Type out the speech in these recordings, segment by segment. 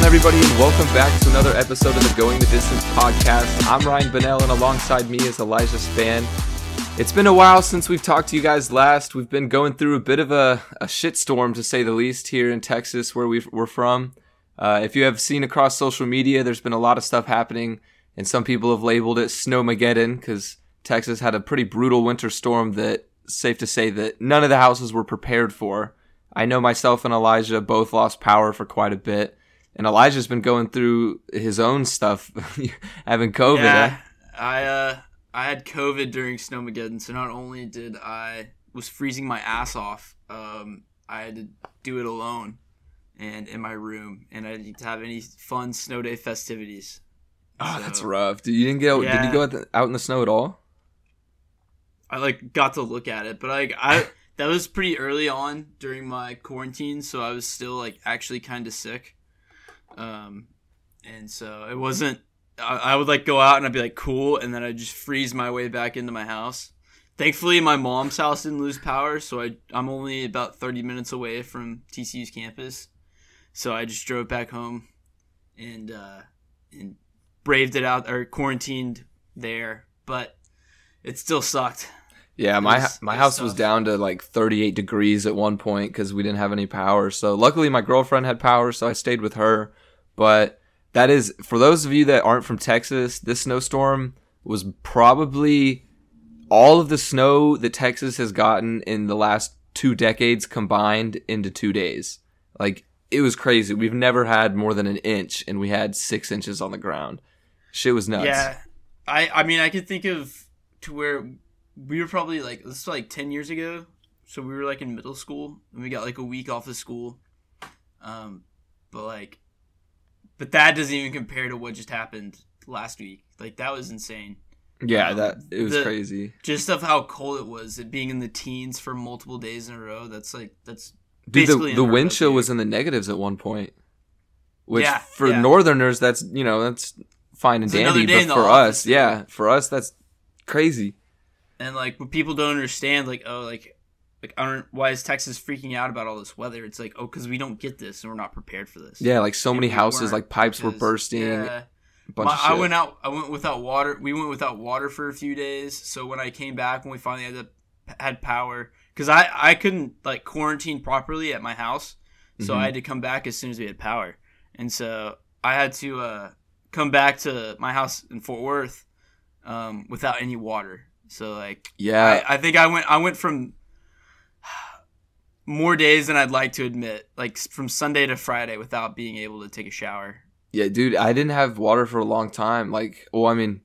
on, everybody, and welcome back to another episode of the Going the Distance podcast. I'm Ryan Bennell, and alongside me is Elijah Span. It's been a while since we've talked to you guys last. We've been going through a bit of a, a shitstorm, to say the least, here in Texas, where we are from. Uh, if you have seen across social media, there's been a lot of stuff happening, and some people have labeled it Snowmageddon because Texas had a pretty brutal winter storm that, safe to say, that none of the houses were prepared for. I know myself and Elijah both lost power for quite a bit, and Elijah's been going through his own stuff, having COVID. Yeah, I uh, I had COVID during Snowmageddon, so not only did I was freezing my ass off, um, I had to do it alone and in my room, and I didn't have any fun snow day festivities. Oh, so, that's rough. Did you didn't get out? Yeah. Did you go out, the, out in the snow at all? I like got to look at it, but like I that was pretty early on during my quarantine, so I was still like actually kind of sick. Um, and so it wasn't. I, I would like go out and I'd be like cool, and then I'd just freeze my way back into my house. Thankfully, my mom's house didn't lose power, so I I'm only about 30 minutes away from TCU's campus. So I just drove back home, and uh, and braved it out or quarantined there, but it still sucked. Yeah, my was, my house was down to like 38 degrees at one point because we didn't have any power. So luckily, my girlfriend had power, so I stayed with her. But that is for those of you that aren't from Texas. This snowstorm was probably all of the snow that Texas has gotten in the last two decades combined into two days. Like it was crazy. We've never had more than an inch, and we had six inches on the ground. Shit was nuts. Yeah, I I mean I could think of to where we were probably like this was like 10 years ago so we were like in middle school and we got like a week off of school um but like but that doesn't even compare to what just happened last week. Like that was insane. Yeah um, that it was the, crazy. Just of how cold it was it being in the teens for multiple days in a row that's like that's Dude, the, the wind chill was in the negatives at one point which yeah, for yeah. northerners that's you know that's fine and it's dandy but for us yeah for us that's crazy. And like what people don't understand, like oh, like like I don't why is Texas freaking out about all this weather? It's like oh, because we don't get this and we're not prepared for this. Yeah, like so and many houses, like pipes were bursting. Yeah. My, I went out. I went without water. We went without water for a few days. So when I came back, when we finally had the, had power, because I I couldn't like quarantine properly at my house, so mm-hmm. I had to come back as soon as we had power, and so I had to uh, come back to my house in Fort Worth um, without any water. So like yeah, I, I think I went I went from more days than I'd like to admit, like from Sunday to Friday without being able to take a shower. Yeah, dude, I didn't have water for a long time. Like, well, I mean,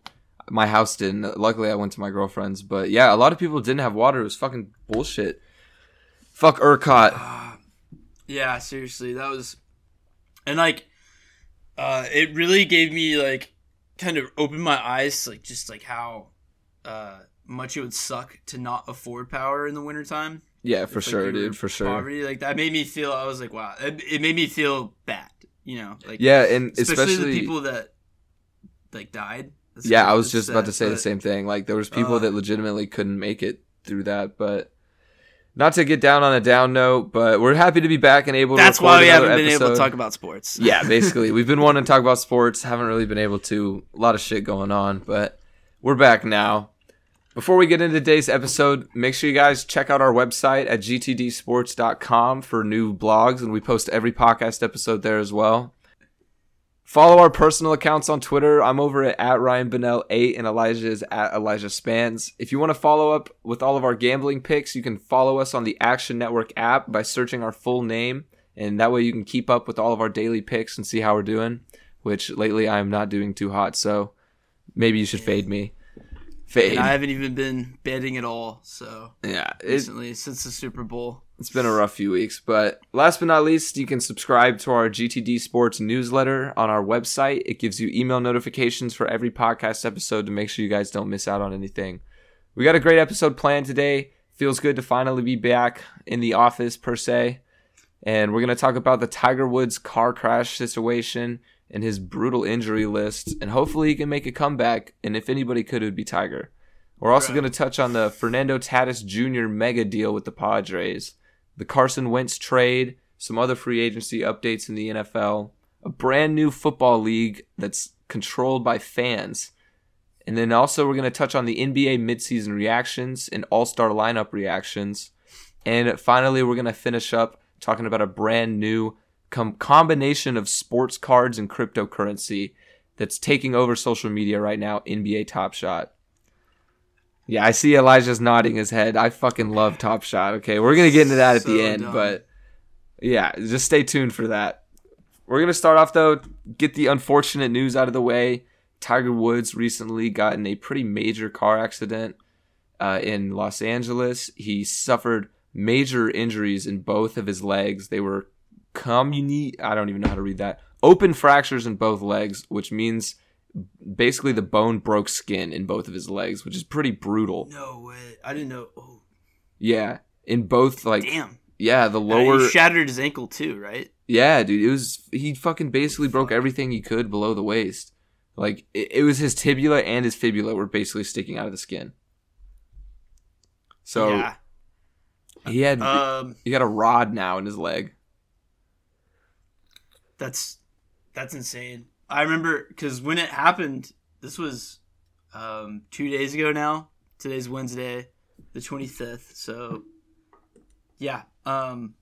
my house didn't. Luckily, I went to my girlfriend's. But yeah, a lot of people didn't have water. It was fucking bullshit. Fuck ERCOT. Uh, yeah, seriously, that was, and like, uh, it really gave me like, kind of opened my eyes, like just like how, uh, much it would suck to not afford power in the wintertime. Yeah, for sure, like dude, for sure. Poverty, like that made me feel. I was like, wow, it, it made me feel bad. You know, like yeah, and especially, especially the people that like died. yeah, I was just about to say but, the same thing. Like there was people uh, that legitimately couldn't make it through that, but not to get down on a down note, but we're happy to be back and able. That's why we haven't been able to talk about sports. yeah, basically, we've been wanting to talk about sports, haven't really been able to. A lot of shit going on, but we're back now. Before we get into today's episode, make sure you guys check out our website at gtdsports.com for new blogs, and we post every podcast episode there as well. Follow our personal accounts on Twitter. I'm over at, at Ryan Bennell 8 and Elijah is at Elijah Spans. If you want to follow up with all of our gambling picks, you can follow us on the Action Network app by searching our full name, and that way you can keep up with all of our daily picks and see how we're doing, which lately I am not doing too hot, so maybe you should fade me fade. And I haven't even been betting at all. So yeah, it, recently since the Super Bowl, it's been a rough few weeks. But last but not least, you can subscribe to our GTD Sports newsletter on our website. It gives you email notifications for every podcast episode to make sure you guys don't miss out on anything. We got a great episode planned today. Feels good to finally be back in the office per se. And we're going to talk about the Tiger Woods car crash situation and his brutal injury list, and hopefully he can make a comeback. And if anybody could, it would be Tiger. We're also right. going to touch on the Fernando Tatis Jr. mega deal with the Padres, the Carson Wentz trade, some other free agency updates in the NFL, a brand new football league that's controlled by fans. And then also, we're going to touch on the NBA midseason reactions and all star lineup reactions. And finally, we're going to finish up talking about a brand new com- combination of sports cards and cryptocurrency that's taking over social media right now NBA Top Shot. Yeah, I see Elijah's nodding his head. I fucking love Top Shot. Okay, we're going to get into that at So the end, dumb. but yeah, just stay tuned for that. We're going to start off, though, get the unfortunate news out of the way. Tiger Woods recently got in a pretty major car accident uh, in Los Angeles. He suffered major injuries in both of his legs. They were communi I don't even know how to read that. Open fractures in both legs, which means basically the bone broke skin in both of his legs, which is pretty brutal. No way. I didn't know. Oh, Yeah, in both like damn. yeah, the lower he shattered his ankle too, right? Yeah, dude, it was he fucking basically broke everything he could below the waist. Like it, it was his tibula and his fibula were basically sticking out of the skin. So yeah. he had Um, he got a rod now in his leg. That's that's insane. I remember because when it happened, this was um, two days ago now. Today's Wednesday, the twenty fifth. So yeah, um,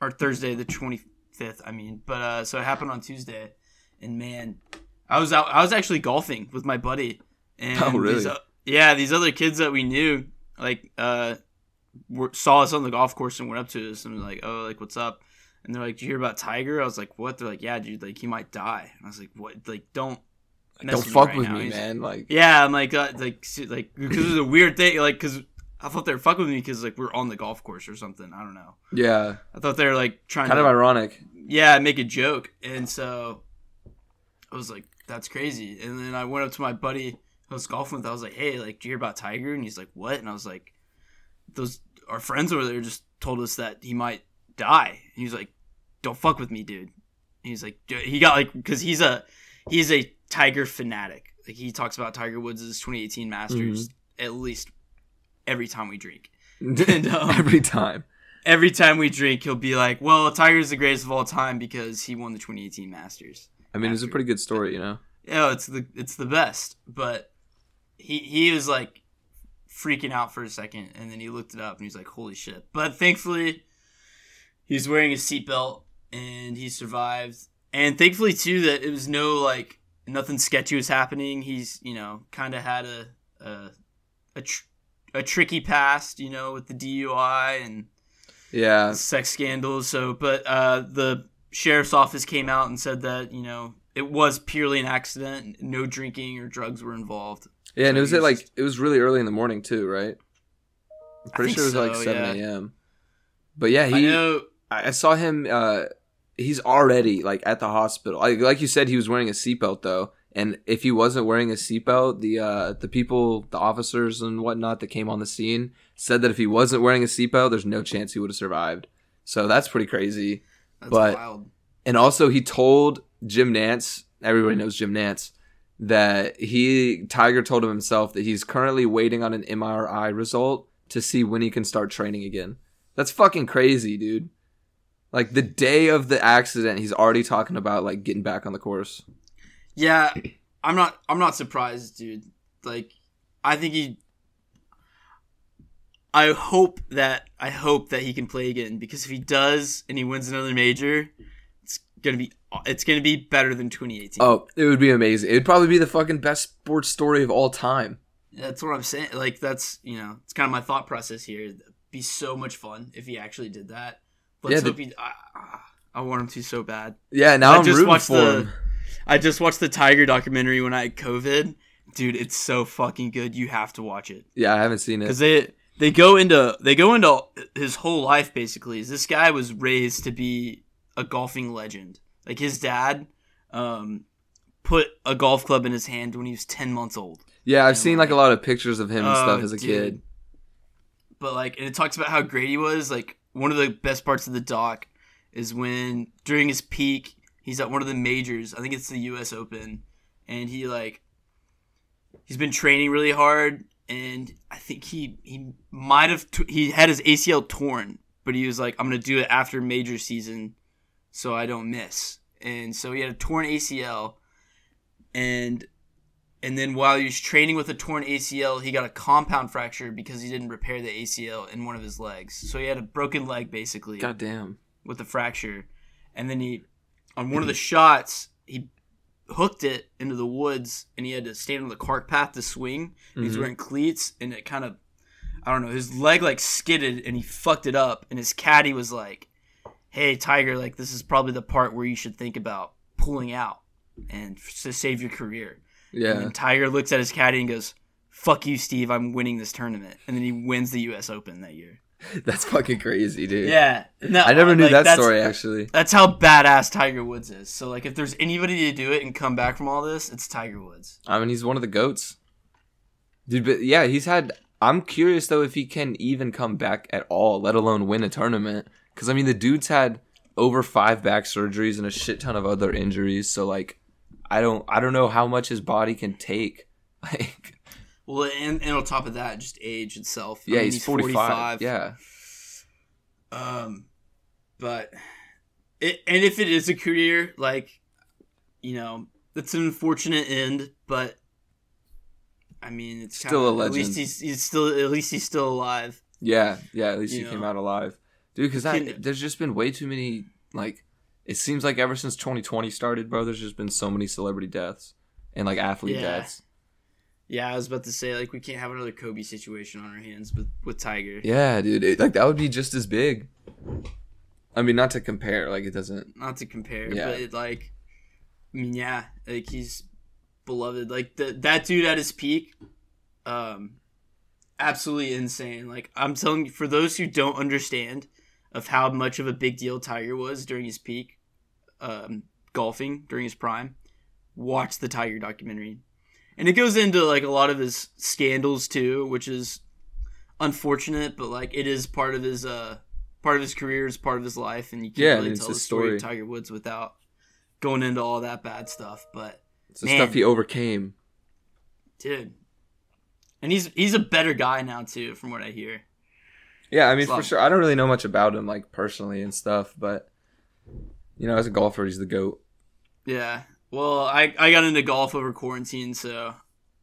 or Thursday, the twenty fifth. I mean, but uh, so it happened on Tuesday, and man, I was out. I was actually golfing with my buddy, and Oh, really? these, uh, yeah, these other kids that we knew, like, uh, were, saw us on the golf course and went up to us and was like, "Oh, like, what's up?" And they're like, "Did you hear about Tiger?" I was like, "What?" They're like, "Yeah, dude, like he might die." And I was like, "What? Like, don't." Don't fuck right with now." me, He's- man. Like Yeah, I'm like, uh, like, like, because it was a weird thing, like, because I thought they were fucking with me because like we're on the golf course or something. I don't know. yeah, I thought they were like trying kind to of ironic. yeah, make a joke. And so I was like, that's crazy. And then I went up to my buddy I was golfing with. I was like, hey, like, do you hear about Tiger? And he's like, what? And I was like, those our friends over there just told us that he might die. And he was like, don't fuck with me, dude. And he's like, he got like, because he's a he's a Tiger fanatic. Like he talks about Tiger Woods' 2018 Masters at least every time we drink. And, um, Every time. every time we drink, he'll be like, "Well, Tiger's the greatest of all time because he won the 2018 Masters." I mean, it's a pretty good story, you know. Yeah, it's the it's the best. But he he was like freaking out for a second, and then he looked it up and he's like, "Holy shit!" But thankfully, he's wearing a seatbelt and he survived. And thankfully too that it was no like nothing sketchy was happening. He's you know kind of had a a a, tr- a tricky past, you know, with the DUI and Yeah, sex scandals. So, but uh, the sheriff's office came out and said that you know it was purely an accident. No drinking or drugs were involved. yeah, and it was at like it was really early in the morning too, right? I'm I pretty sure it was like so, seven yeah. a.m. But yeah, I he know. I saw him. Uh, he's already like at the hospital. Like, like you said, he was wearing a seatbelt though. And if he wasn't wearing a seatbelt, the uh, the people, the officers and whatnot that came on the scene said that if he wasn't wearing a seatbelt, there's no chance he would have survived. So that's pretty crazy. That's but- wild. And also, he told Jim Nantz. Everybody knows Jim Nantz. That he Tiger told him himself that he's currently waiting on an MRI result to see when he can start training again. That's fucking crazy, dude. Like the day of the accident, he's already talking about like getting back on the course. Yeah, I'm not. I'm not surprised, dude. Like, I think he. I hope that I hope that he can play again because if he does and he wins another major, it's gonna be it's gonna be better than 2018. Oh, it would be amazing. It'd probably be the fucking best sports story of all time. That's what I'm saying. Like that's you know, it's kind of my thought process here. It'd be so much fun if he actually did that. Let's Yeah, the- he. I, I- want him to so bad. Yeah, now I I'm just rooting watched for the- him. I just watched the Tiger documentary when I had COVID. Dude, it's so fucking good. You have to watch it Yeah, I haven't seen it because they they go into they go into his whole life basically. Is this guy was raised to be a golfing legend? Like his dad, um, put a golf club in his hand when he was ten months old. Yeah, I've and seen like a lot of pictures of him and Oh, stuff as a dude. kid. but like and it talks about how great he was like one of the best parts of the doc is when during his peak he's at one of the majors. I think it's the us open. And he like he's been training really hard. And i think he he might have he had his acl torn. But he was like i'm gonna do it after major season so I don't miss. And so he had a torn ACL, and and then while he was training with a torn ACL, he got a compound fracture because he didn't repair the ACL in one of his legs. So he had a broken leg basically God damn. with the fracture, and then he on one of the shots he hooked it into the woods, and he had to stand on the cart path to swing. And He's mm-hmm. wearing cleats, and it kind of I don't know his leg like skidded, and he fucked it up. And his caddy was like, "Hey Tiger, like this is probably the part where you should think about pulling out and f- to save your career." And Yeah. then Tiger looks at his caddy and goes. Fuck you, Steve. I'm winning this tournament, and then he wins the U.S. Open that year. That's fucking crazy, dude. Yeah, no, I never knew like, that story actually. that's how badass Tiger Woods is. So like if there's anybody to do it and come back from all this, it's Tiger Woods. I mean, he's one of the goats. Dude, but yeah, he's had I'm curious though if he can even come back at all, let alone win a tournament. Cuz I mean, the dude's had over 5 back surgeries and a shit ton of other injuries, so like I don't I don't know how much his body can take. Like Well, and, and on top of that, just age itself. I yeah, mean, he's 45. Yeah. Um, but it and if it is a career, like you know, it's an unfortunate end, but I mean, it's Still kinda, a At least he's he's still at least he's still alive. Yeah, yeah. At least You he came out alive, dude. Because there's just been way too many. Like, it seems like ever since 2020 started, bro, there's just been so many celebrity deaths and like athlete Yeah. deaths. Yeah, I was about to say like we can't have another Kobe situation on our hands with with Tiger. Yeah, dude. It, like that would be just as big. I mean, not to compare. Like it doesn't. not to compare, Yeah. but it, like, I mean, yeah, like he's beloved. Like the, that dude at his peak, um, absolutely insane. Like I'm telling you, for those who don't understand of how much of a big deal Tiger was during his peak, um, golfing during his prime, watch the Tiger documentary, and it goes into like a lot of his scandals too, which is unfortunate, but like it is part of his uh part of his career, it's part of his life, and you can't Yeah, really tell the story of. Tiger Woods without going into all that bad stuff. But It's the Man. stuff he overcame. dude, and he's he's a better guy now too, from what I hear. Yeah, I mean, for sure. I don't really know much about him, like personally and stuff, but you know, as a golfer, he's the goat. Yeah. Well, I I got into golf over quarantine, so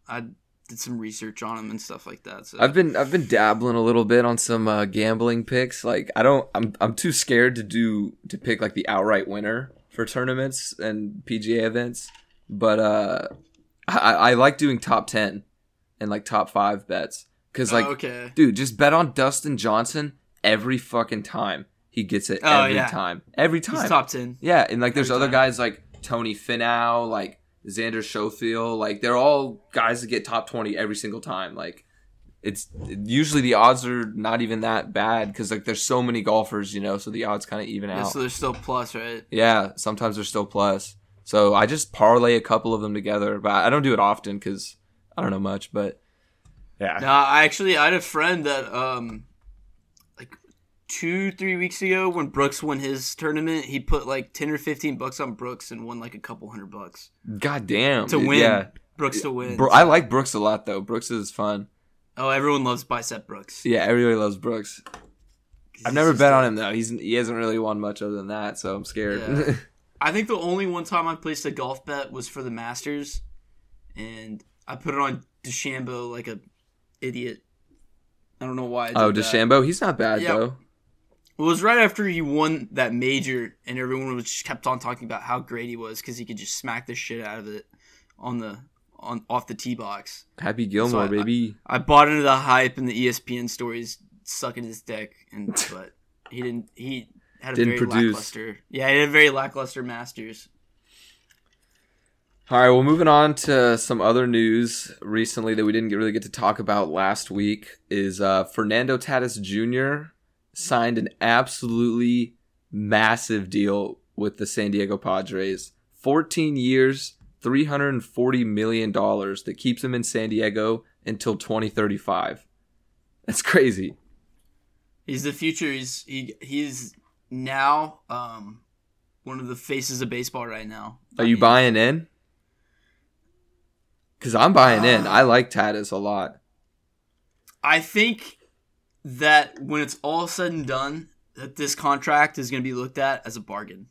I did some research on him and stuff like that. So I've been I've been dabbling a little bit on some uh, gambling picks. Like I don't I'm I'm too scared to do to pick like the outright winner for tournaments and PGA events. But uh I, I like doing top ten and like top five bets because like Oh, okay. dude, just bet on Dustin Johnson every fucking time he gets it Oh, every yeah. time every time. He's top ten. Yeah, and like there's Every other time. guys like Tony Finau, like Xander Schauffele, like they're all guys that get top 20 every single time. Like it's usually the odds are not even that bad cuz like there's so many golfers, you know, so the odds kind of even Yeah, out. so there's still plus, right? yeah, sometimes they're still plus. So I just parlay a couple of them together, but I don't do it often cuz I don't know much, but yeah. No, I actually I had a friend that um like two, three weeks ago when Brooks won his tournament, he put like ten or fifteen bucks on Brooks and won like a couple hundred bucks. God damn. To win. Yeah. Brooks to win. Bro, I like Brooks a lot though. Brooks is fun. oh, everyone loves bicep Brooks. Yeah, everybody loves Brooks. I've never bet on him though. He's he hasn't really won much other than that, so I'm scared. Yeah. I think the only one time I placed a golf bet was for the Masters, and I put it on DeChambeau like a idiot. I don't know why. I did oh, that. He's not bad Yeah. though. It was right after he won that major, and everyone was just kept on talking about how great he was because he could just smack the shit out of it on the on off the tee box. Happy Gilmore, So I- baby. I bought into the hype and the ESPN stories sucking his dick, and but he didn't. He had a Didn't very produce. lackluster. Yeah, he had a very lackluster Masters. All right, well, moving on to some other news recently that we didn't get, really get to talk about last week is uh, Fernando Tatis Jr. signed an absolutely massive deal with the San Diego Padres. 14 years, $340 million that keeps him in San Diego until 2035. That's crazy. He's the future. He's he he's now um one of the faces of baseball right now. Are you buying in? Because I'm buying in. Uh, I like Tatis a lot. I think that when it's all said and done, that this contract is going to be looked at as a bargain.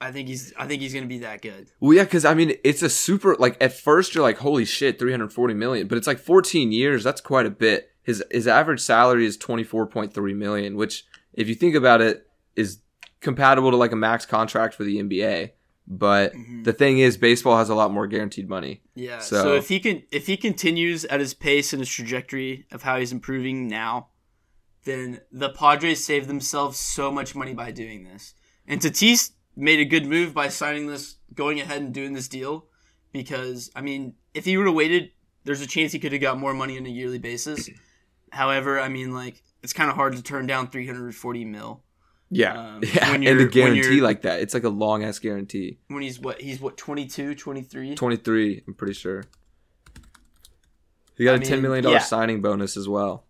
I think he's I think he's gonna be that good. Well, yeah, because I mean, it's a super like at first you're like, holy shit, 340 million, but it's like 14 years. That's quite a bit. His his average salary is 24.3 million, which if you think about it, is compatible to like a max contract for the NBA. But Mhm. the thing is, baseball has a lot more guaranteed money. Yeah. So- So, if he can if he continues at his pace and his trajectory of how he's improving now, then the Padres save themselves so much money by doing this. And Tatis made a good move by signing this, going ahead and doing this deal, because I mean, if he would have waited, there's a chance he could have got more money on a yearly basis. However, I mean, like it's kind of hard to turn down 340 mil Yeah, Um, yeah, and the guarantee like that, it's like a long ass guarantee. when he's what he's what 22, 23. 23, I'm pretty sure. He got I a 10 mean, million dollar yeah. signing bonus as well.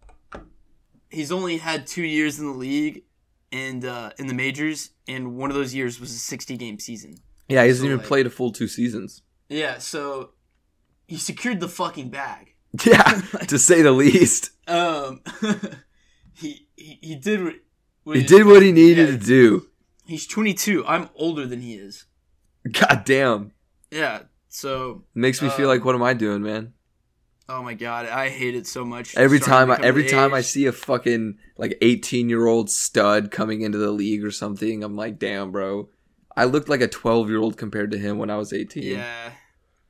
he's only had two years in the league and uh, in the majors, and one of those years was a 60 game season. Yeah, he hasn't So, even like- played a full two seasons. Yeah, so he secured the fucking bag. Yeah, to say the least. Um, he, he he did what, He did what he needed yeah. to do. He's 22. I'm older than he is. God damn. Yeah. So, Makes me feel Um, like what am I doing, man? oh my god, I hate it so much. Every time I every time I see a fucking like 18-year-old stud coming into the league or something, I'm like, "Damn, bro. I looked like a 12-year-old compared to him when I was 18." Yeah.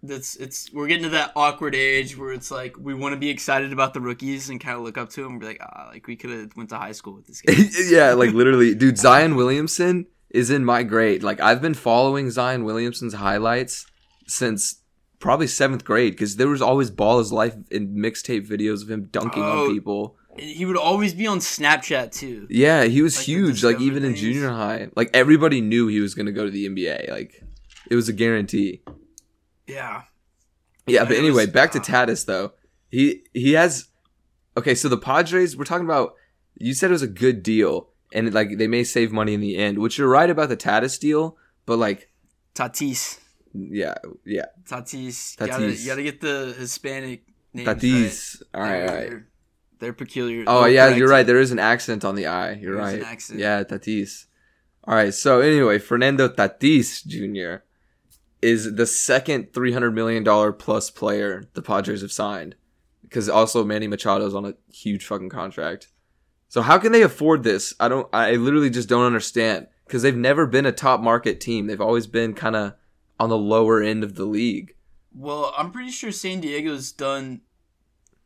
That's it's we're getting to that awkward age where it's like we want to be excited about the rookies and kind of look up to them and be like, ah, like we could have went to high school with this guy. yeah, like literally, dude. Zion Williamson is in my grade. Like I've been following Zion Williamson's highlights since probably seventh grade because there was always Ballislife in mixtape videos of him dunking Oh. on people. he would always be on Snapchat too. Yeah, he was Like huge. Like even in junior high, like everybody knew he was gonna go to the NBA. Like it was a guarantee. Yeah. Yeah, And but anyway, was- back to ah. Tatis though. He he has okay. So the Padres, we're talking about. You said it was a good deal, and like they may save money in the end, which you're right about the Tatis deal. But like, Tatis. yeah, yeah, Tatis. You gotta, Tatis. you gotta get the Hispanic names Tatis. right. All right, They're- all right. They're, they're peculiar. Oh They'll yeah, correct you're right. There is an accent on the I. You're There's right. an accent. Yeah, Tatis. All right. So anyway, Fernando Tatis Jr. is the second three hundred million dollar plus player the Padres have signed, because also Manny Machado's on a huge fucking contract. So how can they afford this? I don't. I literally just don't understand because they've never been a top market team. They've always been kind of on the lower end of the league. Well, I'm pretty sure San Diego's done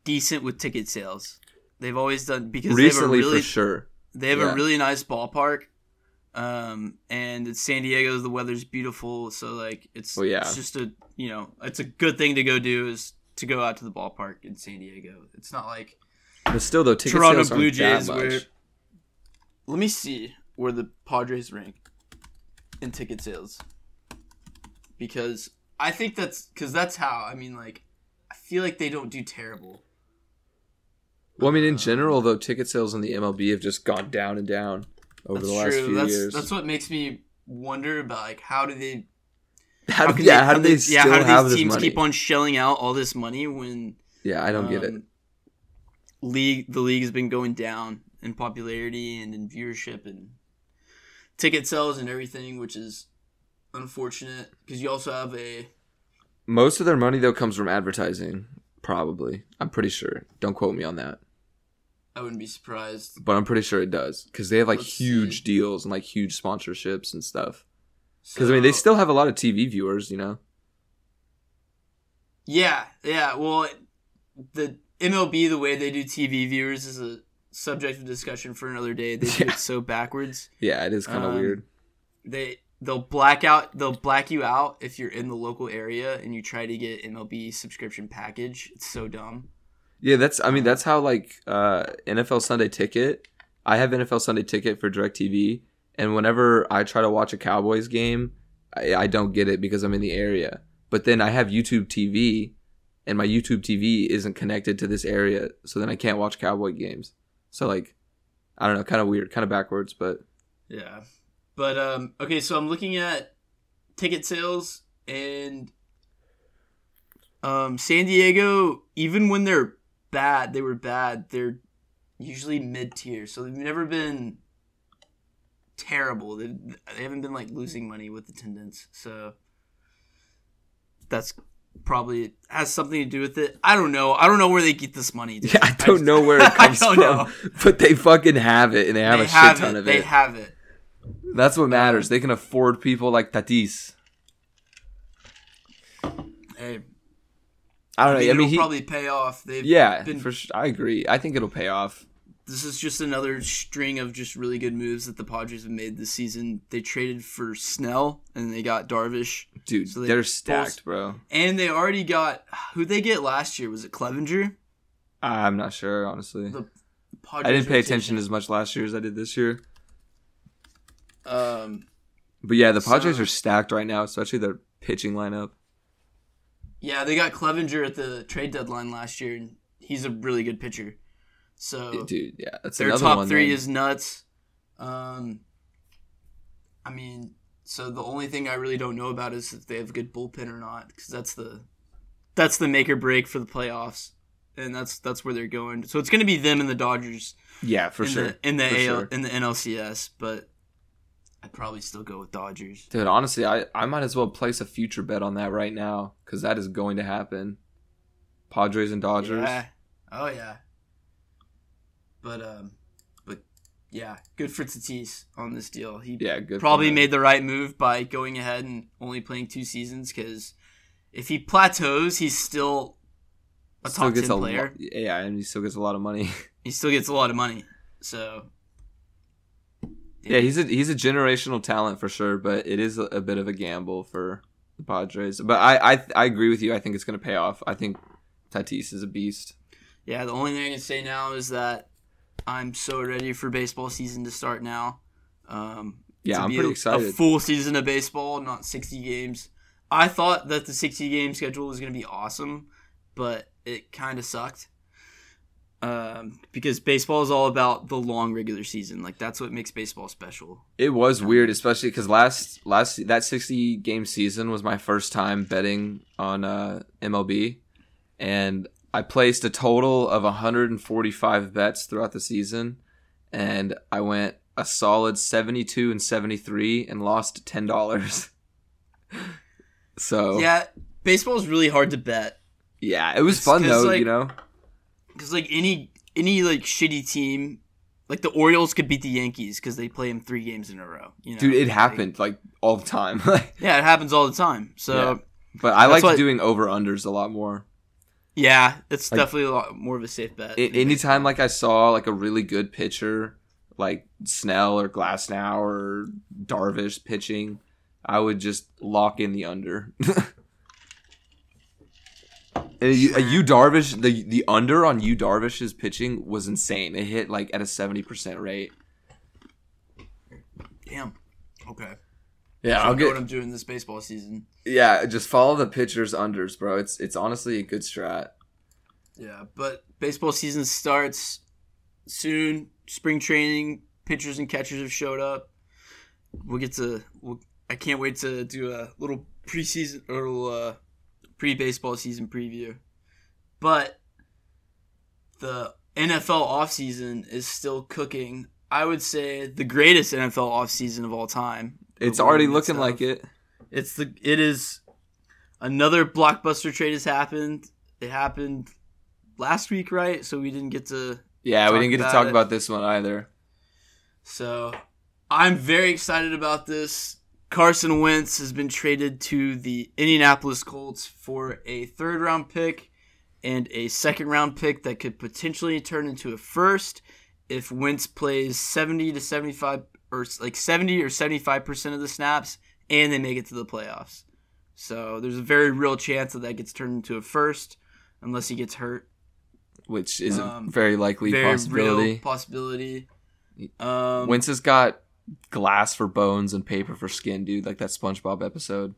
decent with ticket sales. They've always done because Recently, they have a really for sure. they have yeah. a really nice ballpark. Um, and it's San Diego. The weather's beautiful, so like it's Well, yeah. it's just a you know it's a good thing to go do is to go out to the ballpark in San Diego. It's not like But still, though, ticket Toronto sales Blue Jays much. where let me see where the Padres rank in ticket sales because I think that's because that's how I mean like I feel like they don't do terrible. Well, I mean, in Um, general, though, ticket sales in the MLB have just gone down and down over That's the last true. few that's years. that's what makes me wonder about like how do they how, do- can yeah, how do they yeah, how do these teams keep on shelling out all this money when yeah, I don't get it. um, League the league has been going down in popularity and in viewership and ticket sales and everything, which is unfortunate because you also have a Most of their money though comes from advertising. Probably, I'm pretty sure. Don't quote me on that, I wouldn't be surprised. but I'm pretty sure it does because they have like Let's huge see. deals and like huge sponsorships and stuff. Because I mean, they still have a lot of TV viewers, you know. yeah yeah well the MLB the way they do TV viewers is a subject of discussion for another day. They do Yeah. it so backwards. Yeah, it is kind of Um, weird. they they'll black out they'll black you out if you're in the local area and you try to get MLB subscription package. It's so dumb. Yeah, that's. I mean, that's how like uh, NFL Sunday Ticket. I have NFL Sunday Ticket for Directv, and whenever I try to watch a Cowboys game, I, I don't get it because I'm in the area. But then I have YouTube TV, and my YouTube TV isn't connected to this area, so then I can't watch Cowboy games. So like, I don't know, kind of weird, kind of backwards, but Yeah. But um okay, so I'm looking at ticket sales and um San Diego even when they're bad, they were bad. They're usually mid-tier. So they've never been terrible. They they haven't been like losing money with attendance, so that's probably has something to do with it. I don't know. I don't know where they get this money. dude. Yeah, I don't know where it I comes from, know. but they fucking have it, and they have They a shit ton it. of They it. They have it. That's what matters. Um, they can afford people like Tatis. Hey, I don't know. I mean, it'll he, probably pay off. They've yeah, been for sure. I agree. I think it'll pay off. this is just another string of just really good moves that the Padres have made this season. They traded for Snell and they got Darvish, Dude, So they are stacked, bro. and they already got who they get last year. Was it Clevinger? I'm not sure, honestly. The I didn't pay attention as much last year as I did this year. Um, But yeah, the Padres So- are stacked right now, especially their pitching lineup. Yeah, they got Clevinger at the trade deadline last year, and he's a really good pitcher. So Dude, yeah, that's their top one. three then. is nuts. Um, I mean, so the only thing I really don't know about is if they have a good bullpen or not, because that's the that's the make or break for the playoffs, and that's that's where they're going. So it's going to be them and the Dodgers yeah, for in sure. the in the For AL, sure. in the NLCS, but I'd probably still go with Dodgers. Dude, honestly, I, I might as well place a future bet on that right now because that is going to happen. Padres and Dodgers. Yeah. Oh yeah. But um, but yeah, good for Tatis on this deal. He Yeah, good. probably made the right move by going ahead and only playing two seasons because if he plateaus, he's still a Still top ten player. Lo- yeah, and he still gets a lot of money. He still gets a lot of money. So yeah, he's a he's a generational talent for sure, but it is a, a bit of a gamble for the Padres. But I I, I agree with you. I think it's going to pay off. I think Tatis is a beast. yeah. The only thing I can say now is that I'm so ready for baseball season to start now. Um, Yeah, I'm pretty a, excited. A full season of baseball, not 60 games. I thought that the 60 game schedule was going to be awesome, but it kind of sucked. Um, because baseball is all about the long regular season. Like that's what makes baseball special. It was weird, especially because last last that sixty game season was my first time betting on uh, MLB, and I placed a total of 145 bets throughout the season, and I went a solid 72 and 73 and lost ten dollars. so yeah. Baseball is really hard to bet Yeah, it was It's fun though, like, you know. Because like any any like shitty team, like the Orioles could beat the Yankees because they play them three games in a row. You know, Dude, it happened like all the time. yeah, it happens all the time. So. Yeah. but I like doing over unders a lot more. Yeah, it's Like- definitely a lot more of a safe bet. A- anytime like I saw like a really good pitcher like Snell or Glasnow or Darvish pitching, I would just lock in the under. And you, uh, Yu Darvish the the under on Yu Darvish's pitching was insane. It hit like at a seventy percent rate. Damn. Okay. Yeah, I I'll get what I'm doing this baseball season. yeah. Just follow the pitchers unders, bro. It's it's honestly a good strat. Yeah, but baseball season starts soon. Spring training, pitchers and catchers have showed up. We'll get to. We'll, I can't wait to do a little preseason or little, uh, pre-baseball season preview. But the NFL offseason is still cooking. I would say the greatest NFL offseason of all time. It's already in the midst looking like it. It's the it is another blockbuster trade has happened. It happened last week, right? So we didn't get to Yeah, we didn't get to talk it. about this one either. So I'm very excited about this. Carson Wentz has been traded to the Indianapolis Colts for a third round pick and a second round pick that could potentially turn into a first if Wentz plays 70 to 75 or like 70 or 75% of the snaps and they make it to the playoffs. So there's a very real chance that that gets turned into a first unless he gets hurt. which is Um, a very likely very possibility. real possibility. Um, Wentz has got glass for bones and paper for skin, dude. Like that SpongeBob episode.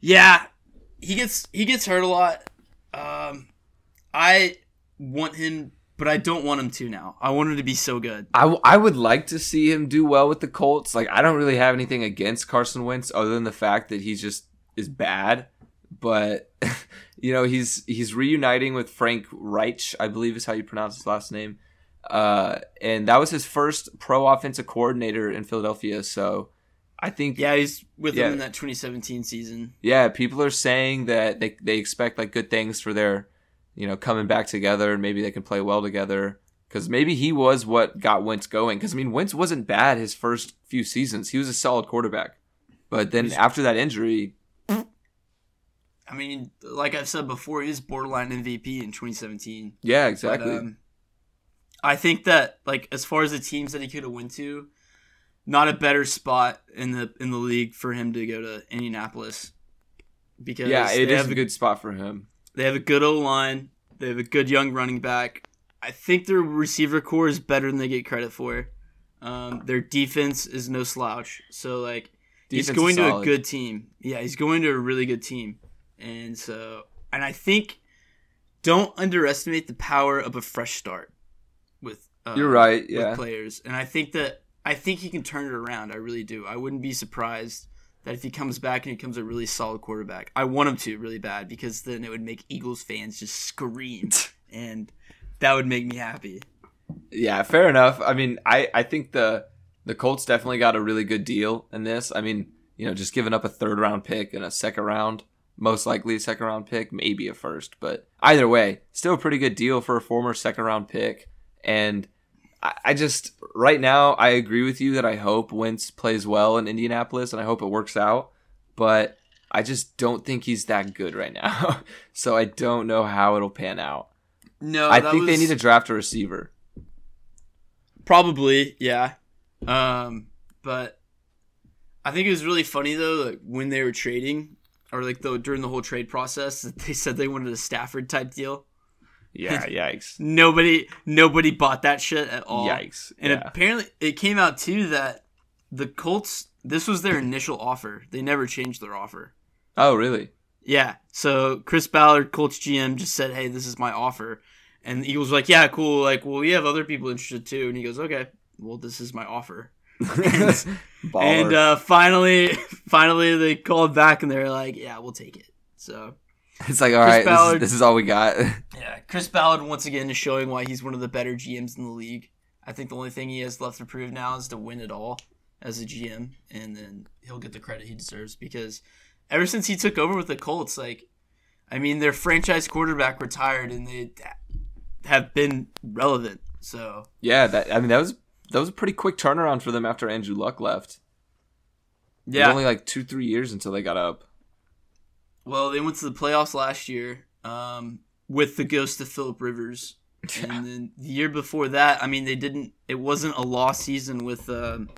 Yeah, he gets he gets hurt a lot. Um, I want him, but I don't want him to now. I want him to be so good. I, w- I would like to see him do well with the Colts. Like I don't really have anything against Carson Wentz other than the fact that he's just is bad. But you know he's he's reuniting with Frank Reich, I believe is how you pronounce his last name. Uh, and that was his first pro offensive coordinator in Philadelphia. So I think Yeah, he's with Yeah. them in that 2017 season. yeah, people are saying that they they expect like good things for their, you know, coming back together and maybe they can play well together. Because maybe he was what got Wentz going. Because I mean, Wentz wasn't bad his first few seasons. He was a solid quarterback, but then He's- after that injury, I mean, like I've said before, he was borderline MVP in 2017. yeah, But, exactly. um, I think that like as far as the teams that he could have went to, not a better spot in the in the league for him to go to Indianapolis. Because yeah, it is a good spot for him. They have a good O line. They have a good young running back. I think their receiver core is better than they get credit for. Um, their defense is no slouch. So like Defense he's going to a good team. Yeah, he's going to a really good team. And so and I think don't underestimate the power of a fresh start uh, You're right. with Yeah, players. And I think that I think he can turn it around. I really do. I wouldn't be surprised that if he comes back and he becomes a really solid quarterback. I want him to really bad because then it would make Eagles fans just scream and that would make me happy. yeah, fair enough. I mean, I I think the the Colts definitely got a really good deal in this. I mean, you know, just giving up a third round pick and a second round, most likely a second round pick, maybe a first, but either way, still a pretty good deal for a former second round pick. And I, I just right now I agree with you that I hope Wentz plays well in Indianapolis and I hope it works out, but I just don't think he's that good right now. so I don't know how it'll pan out. No, I think they need to draft a receiver. Probably, yeah. Um, but I think it was really funny though, like when they were trading, or like though during the whole trade process, that they said they wanted a Stafford type deal. Yeah, yikes. Nobody, nobody bought that shit at all. Yikes. And yeah. apparently, it came out too that the Colts. This was their initial offer. They never changed their offer. Oh, really? Yeah. So Chris Ballard, Colts GM, just said, "Hey, this is my offer," and the Eagles were like, "Yeah, cool. Like, well, we have other people interested too." And he goes, "Okay, well, this is my offer." Baller. And uh, finally, finally, they called back and they're like, "Yeah, we'll take it." So it's like, all Chris right, this is, this is all we got. yeah, Chris Ballard once again is showing why he's one of the better GMs in the league. I think the only thing he has left to prove now is to win it all as a GM, and then he'll get the credit he deserves because ever since he took over with the Colts, like, I mean, their franchise quarterback retired and they have been relevant. So yeah, that I mean that was that was a pretty quick turnaround for them after Andrew Luck left. It was yeah, only like two three years until they got up. Well, they went to the playoffs last year um, with the ghost of Philip Rivers. And then the year before that, I mean, they didn't. It wasn't a lost season with um,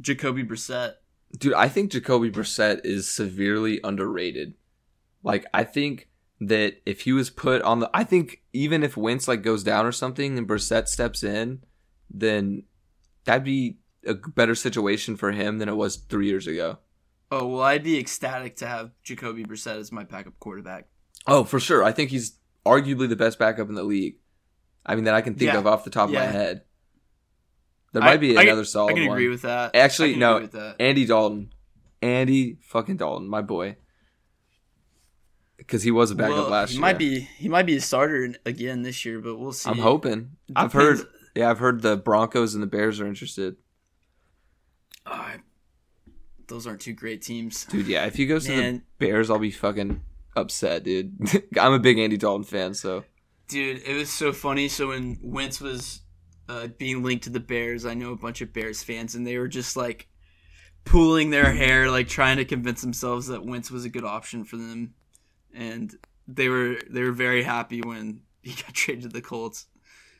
Jacoby Brissett. Dude, I think Jacoby Brissett is severely underrated. Like I think that if he was put on the I think even if Wentz like goes down or something and Brissett steps in, then that'd be a better situation for him than it was 3 years ago. Oh well, I'd be ecstatic to have Jacoby Brissett as my backup quarterback. Oh, for sure. I think he's arguably the best backup in the league. I mean, that I can think Yeah. of off the top of my head. There I- might be I- another solid I can one. agree with that. Actually, no. Andy Dalton. Andy fucking Dalton, my boy. Because he was a backup Well, last he year. might be he might be a starter again this year, but we'll see. I'm hoping. I've heard. Yeah, I've heard the Broncos and the Bears are interested. Ah, those aren't two great teams. Dude, yeah. If he goes to the Bears, I'll be fucking upset, dude. I'm a big Andy Dalton fan, so Dude, it was so funny. So when Wentz was uh, being linked to the Bears, I know a bunch of Bears fans, and they were just like pulling their hair, like trying to convince themselves that Wentz was a good option for them, and they were they were very happy when he got traded to the Colts.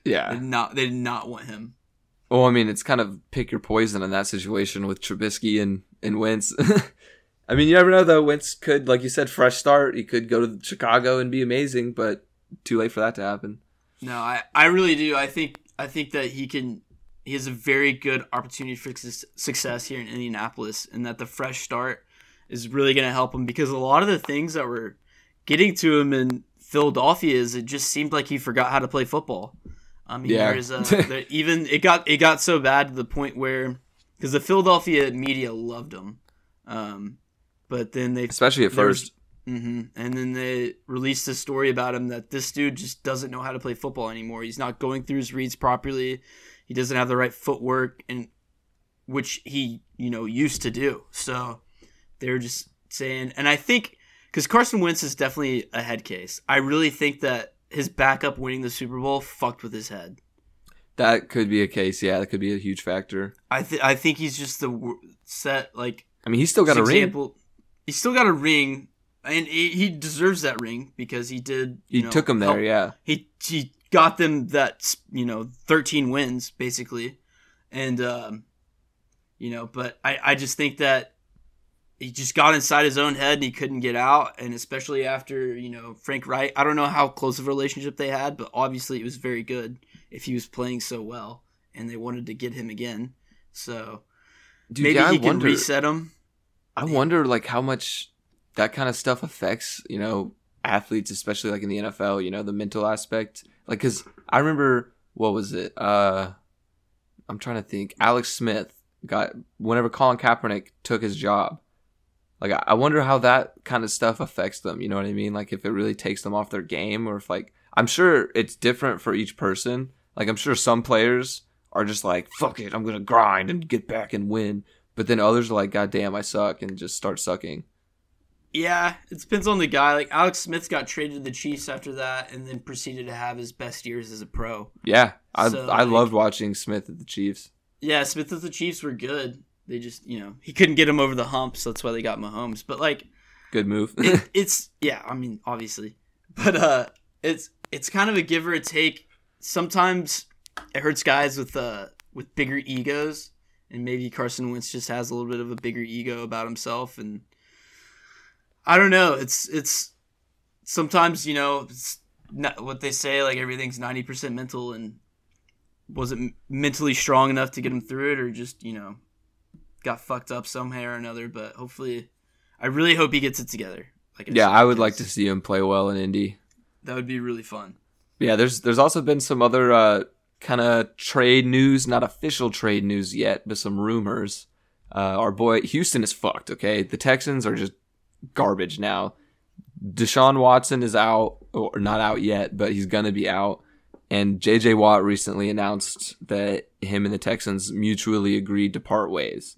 They yeah. did not they did not want him. Well, I mean, it's kind of pick your poison in that situation with Trubisky and and Wentz. I mean, you never know though. Wentz could, like you said, fresh start. He could go to Chicago and be amazing, but too late for that to happen. No, I, I really do. I think I think that he can. He has a very good opportunity for success here in Indianapolis, and that the fresh start is really going to help him because a lot of the things that were getting to him in Philadelphia is it just seemed like he forgot how to play football. I mean, Yeah. there's a, there, even it got it got so bad to the point where because the Philadelphia media loved him, um, but then they Especially at there was- first. hmm And then they released a story about him that this dude just doesn't know how to play football anymore. He's not going through his reads properly. He doesn't have the right footwork, and which he you know used to do. So they're just saying, and I think because Carson Wentz is definitely a head case. I really think that his backup winning the Super Bowl fucked with his head. That could be a case. Yeah, that could be a huge factor. I th- I think he's just the set like I mean, he's still got a ring. example. He's still got a ring, and he, he deserves that ring because he did. He know, took him there. help- Yeah. He he got them that you know thirteen wins basically, and um, you know, but I I just think that he just got inside his own head and he couldn't get out, and especially after you know Frank Reich. I don't know how close of a relationship they had, but obviously it was very good if he was playing so well, and they wanted to get him again. So Dude, maybe yeah, he I can wonder. reset him. I wonder like how much that kind of stuff affects you know athletes, especially like in the NFL. You know the mental aspect. Like, cause I remember what was it? Uh, I'm trying to think. Alex Smith got whenever Colin Kaepernick took his job. Like, I- wonder how that kind of stuff affects them. You know what I mean? Like, if it really takes them off their game, or if like I'm sure it's different for each person. Like, I'm sure some players are just like, "Fuck it, I'm gonna grind and get back and win." But then others are like, God damn, I suck, and just start sucking. Yeah, it depends on the guy. Like Alex Smith got traded to the Chiefs after that, and then proceeded to have his best years as a pro. Yeah, I So, I like- loved watching Smith at the Chiefs. Yeah, Smith at the Chiefs were good. They just, you know, he couldn't get him over the hump, so that's why they got Mahomes. But like, Good move. it, it's yeah, I mean, obviously, but uh, it's it's kind of a give or a take. Sometimes it hurts guys with uh with bigger egos, and maybe Carson Wentz just has a little bit of a bigger ego about himself, and I don't know. It's it's sometimes you know what they say like everything's ninety percent mental, and wasn't mentally strong enough to get him through it, or just you know got fucked up somehow or another. But hopefully, I really hope he gets it together. Like yeah, I would like to see him play well in Indy. That would be really fun. Yeah, there's there's also been some other uh, kind of trade news, not official trade news yet, but some rumors. Uh, our boy Houston is fucked. Okay, the Texans are just garbage now. Deshaun Watson is out, or not out yet, but he's gonna be out. And J.J. Watt recently announced that him and the Texans mutually agreed to part ways.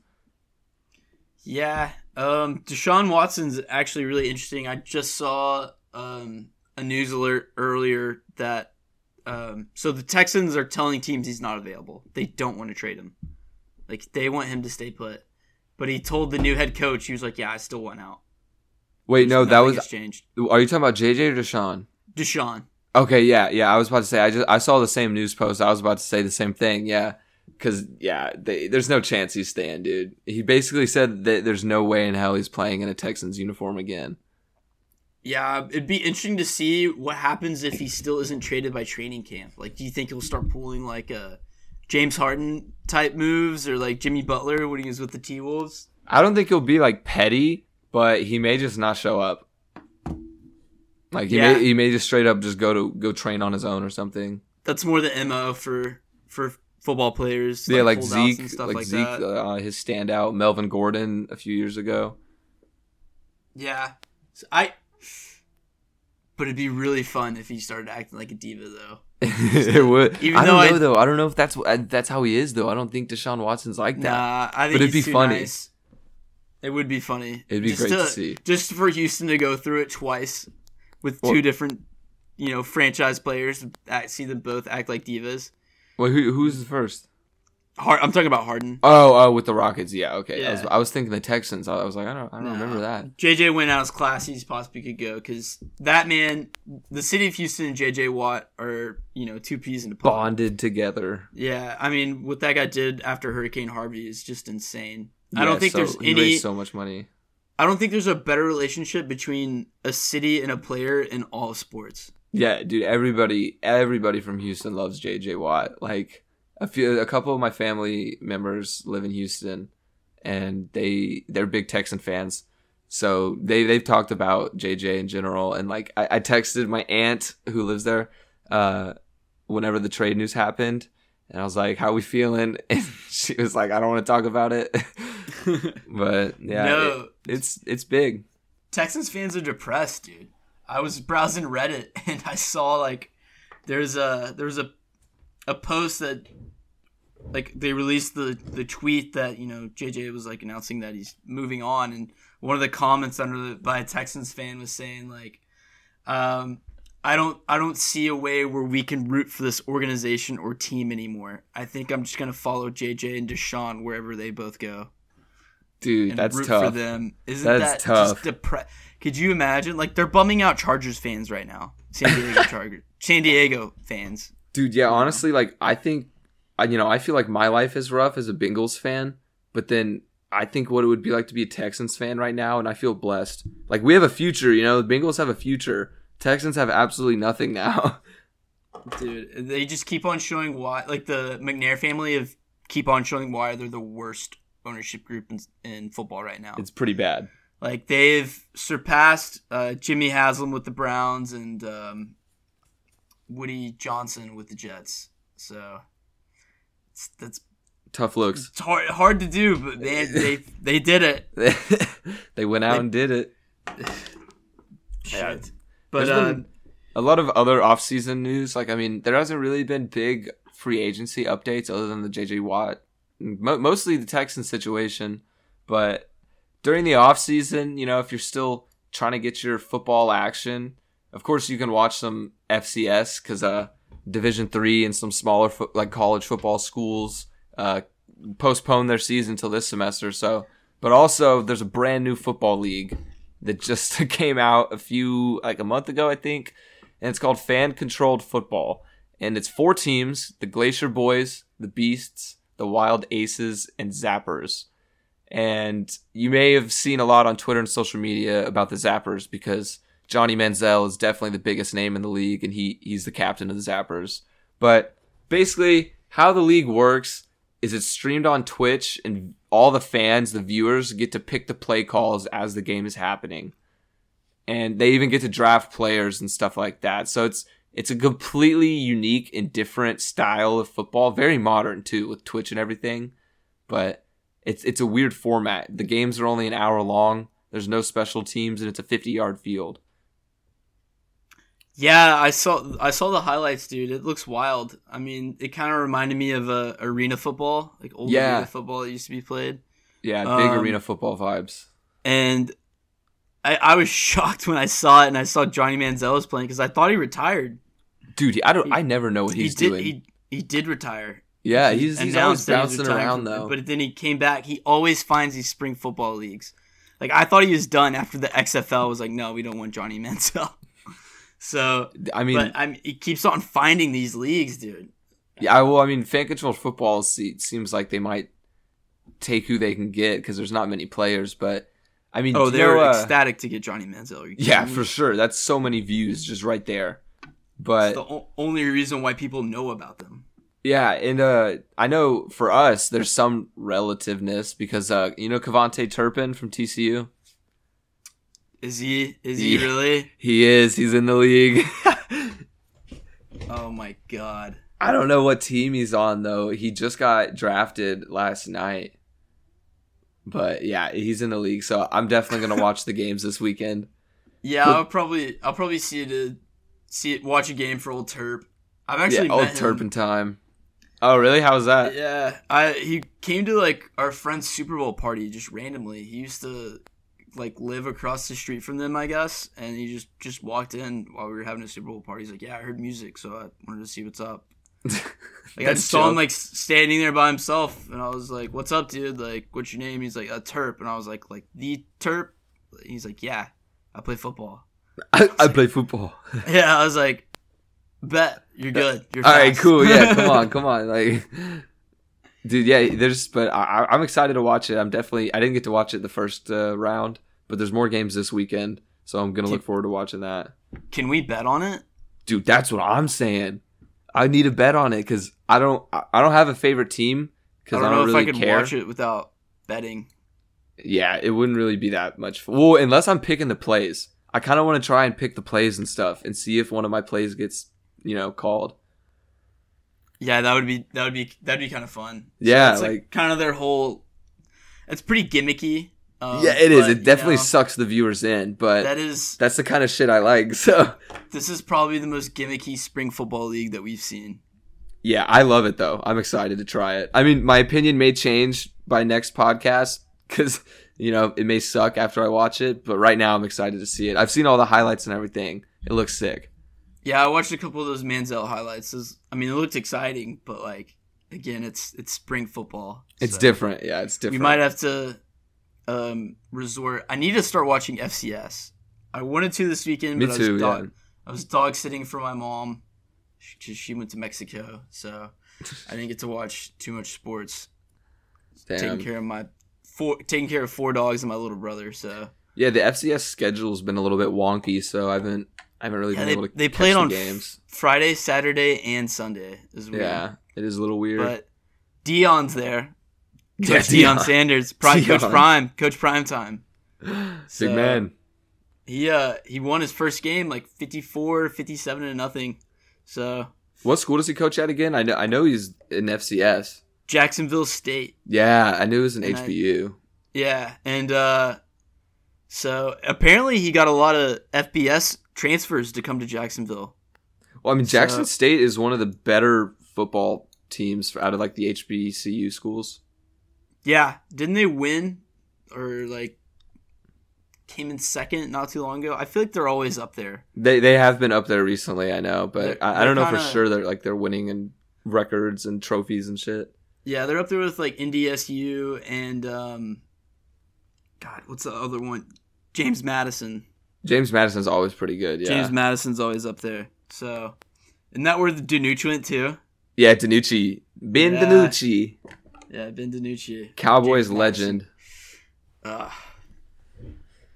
Yeah, um, Deshaun Watson's actually really interesting. I just saw um, a news alert earlier that um, so the Texans are telling teams he's not available. They don't want to trade him. Like they want him to stay put. But he told the new head coach he was like, "Yeah, I still want out." Wait, no, that was. changed. Are you talking about J.J. or Deshaun? Deshaun. Okay, yeah, yeah. I was about to say I just I saw the same news post. I was about to say the same thing. Yeah, because yeah, they, there's no chance he's staying, dude. He basically said that there's no way in hell he's playing in a Texans uniform again. Yeah, it'd be interesting to see what happens if he still isn't traded by training camp. Like, do you think he'll start pulling like a James Harden type moves or like Jimmy Butler when he was with the T Wolves? I don't think he'll be like petty, but he may just not show up. Like he Yeah. may he may just straight up just go to go train on his own or something. That's more the mo for for football players. yeah, like holdouts Zeke, and stuff like, like, Zeke, that. uh, his standout Melvin Gordon a few years ago. Yeah, So I. But it'd be really fun if he started acting like a diva, though. it would. Even I don't though know I- though. I don't know if that's that's how he is though. I don't think Deshaun Watson's like that. Nah, I think But it'd be funny. nice. It would be funny. It'd be Just great to see. Just for Houston to go through it twice with Well- two different, you know, franchise players. Act, see them both act like divas. Well, who, who's the first? Hard, I'm talking about Harden. Oh, oh, with the Rockets. Yeah, okay. I, was, I was thinking the Texans. I was like, I don't, I don't Nah. remember that. JJ went out as classy as possibly could go because that man, the city of Houston and JJ Watt are, you know, two peas in a pod. Bonded together. Yeah, I mean, what that guy did after Hurricane Harvey is just insane. I don't think so there's he any. raised so much money. I don't think there's a better relationship between a city and a player in all sports. Yeah, dude. Everybody, everybody from Houston loves JJ Watt. Like a few, a couple of my family members live in Houston, and they they're big Texan fans. So they they've talked about JJ in general, and like I, I texted my aunt who lives there, uh, whenever the trade news happened, and I was like, "How are we feeling?" And she was like, "I don't want to talk about it," but yeah, no, it- it's it's big. Texans fans are depressed, dude. I was browsing Reddit and I saw like there's a there's a a post that like they released the the tweet that you know JJ was like announcing that he's moving on, and one of the comments under the by a Texans fan was saying like, um, I don't I don't see a way where we can root for this organization or team anymore. I think I'm just gonna follow JJ and Deshaun wherever they both go. Dude, and that's root tough. for them. Isn't That's that tough. just depre- Could you imagine? Like they're bumming out Chargers fans right now. San Diego Chargers, San Diego fans. Dude, yeah, honestly, like I think, I- you know, I feel like my life is rough as a Bengals fan, but then I think what it would be like to be a Texans fan right now, and I feel blessed. Like we have a future, you know, the Bengals have a future. Texans have absolutely nothing now. Dude, they just keep on showing why. Like the McNair family of keep on showing why they're the worst ownership group in, in football right now. it's pretty bad. Like they've surpassed uh, Jimmy Haslam with the Browns and um, Woody Johnson with the Jets. So it's, that's Tough looks. it's hard hard to do, but they they they did it. they went out They- and did it. Shit. But uh, a lot of other offseason news. Like, I mean, there hasn't really been big free agency updates other than the JJ Watt, Mo- mostly the Texans situation. But during the offseason, you know, if you're still trying to get your football action, of course you can watch some FCS because uh, Division three and some smaller fo- like college football schools uh, postpone their season till this semester. So, but also there's a brand new football league that just came out a few like a month ago, I think, and it's called Fan Controlled Football, and it's four teams: the Glacier Boys, the Beasts, the Wild Aces, and Zappers. And you may have seen a lot on Twitter and social media about the Zappers because Johnny Manziel is definitely the biggest name in the league, and he he's the captain of the Zappers. But basically, how the league works is it's streamed on Twitch, and all the fans, the viewers, get to pick the play calls as the game is happening, and they even get to draft players and stuff like that. So it's it's a completely unique and different style of football, very modern too, with Twitch and everything. But it's it's a weird format. The games are only an hour long. There's no special teams, and it's a 50 yard field. yeah, I saw I saw the highlights, dude. It looks wild. I mean, it kind of reminded me of uh, arena football, like old Yeah. arena football that used to be played. Yeah, big Um, arena football vibes. And I, I was shocked when I saw it and I saw Johnny Manziel was playing because I thought he retired. Dude, I don't. he- I never know what he's he did doing. he he did retire. Yeah, he's he's always announced that he was bouncing around though. But then he came back. He always finds these spring football leagues. Like I thought he was done after the XFL was like, no, we don't want Johnny Manziel. so, I mean, but I mean, he keeps on finding these leagues, dude. Yeah, well, I mean, fan controlled football se- seems like they might take who they can get because there's not many players. But I mean, Oh, they're uh, ecstatic to get Johnny Manziel. Yeah, kidding for sure. That's so many views just right there. It's But the o- only reason why people know about them. Yeah, and uh, I know for us, there's some relativeness because uh, you know KaVontae Turpin from TCU. Is he? Is he Yeah. really? He is. He's in the league. Oh my god. I don't know what team he's on though. He just got drafted last night. But yeah, he's in the league, so I'm definitely gonna watch the games this weekend. Yeah, I'll probably I'll probably see it uh, see it watch a game for old Turp. I've actually yeah, old met him. turpentine. Oh, really? How was that? Yeah, I he came to like our friend's Super Bowl party just randomly. He used to like live across the street from them, I guess, and he just just walked in while we were having a Super Bowl party. He's like, "Yeah, I heard music, so I wanted to see what's up." Like I just saw him like standing there by himself, and I was like, "What's up, dude? Like, what's your name?" He's like, "A Terp," and I was like, "Like the Terp?" He's like, "Yeah, I play football." I, I play football. Yeah, I was like, "Bet you're good. You're All right, fast." cool. Yeah, come on, come on. Like, dude, yeah. There's, but I, I- I'm excited to watch it. I'm definitely. I didn't get to watch it the first uh, round, but there's more games this weekend, so I'm gonna look forward to watching that. Can we bet on it? Dude, that's what I'm saying. I need a bet on it because I don't. I I don't have a favorite team because don't, I don't, know really if I could care. watch it without betting. Yeah, it wouldn't really be that much. Fun. Well, unless I'm picking the plays, I kind of want to try and pick the plays and stuff and see if one of my plays gets, you know, called. Yeah, that would be that would be that'd be kind of fun. Yeah, it's like, like- kind of their whole. It's pretty gimmicky. Um, yeah, it is. but, It you definitely know, sucks the viewers in, but that is that's the kind of shit I like. So this is probably the most gimmicky spring football league that we've seen. yeah, I love it though. I'm excited to try it. I mean, my opinion may change by next podcast because you know it may suck after I watch it, but right now I'm excited to see it. I've seen all the highlights and everything. It looks sick. Yeah, I watched a couple of those Manziel highlights. Was- I mean, it looked exciting, but like again, it's it's spring football. It's so different. Yeah, it's different. We might have to um, resort. I need to start watching FCS. I wanted to this weekend, Me but I too. was Yeah. dog, I was dog sitting for my mom. She, she went to Mexico, so I didn't get to watch too much sports. Damn. Taking care of my four, taking care of four dogs and my little brother. So Yeah, the FCS schedule's been a little bit wonky, so I haven't I haven't really Yeah, been they, able to they played the on games. Friday, Saturday, and Sunday. Is weird. Yeah, it is a little weird. but Deion's there. Yeah, Coach Dion Deion. Sanders, Prime, Coach Prime, Coach Prime time. Big man. He uh he won his first game like 54, 57 to nothing. So What school does he coach at again? I know I know he's in FCS. Jacksonville State. Yeah, I knew it was an And I- HBU. Yeah, and uh so apparently he got a lot of FBS transfers to come to Jacksonville. Well, I mean, Jackson So- State is one of the better football teams out of like the HBCU schools. Yeah, didn't they win or like came in second not too long ago? I feel like they're always up there. They they have been up there recently, I know, but They're- I, I don't know for kinda- sure they're like they're winning in records and trophies and shit. Yeah, they're up there with like NDSU and um God, what's the other one? James Madison. James Madison's always pretty good. Yeah, James Madison's always up there. So, isn't that where the DiNucci went too? yeah, DiNucci, Ben Yeah. Yeah, Ben DiNucci. Cowboys James legend. Uh,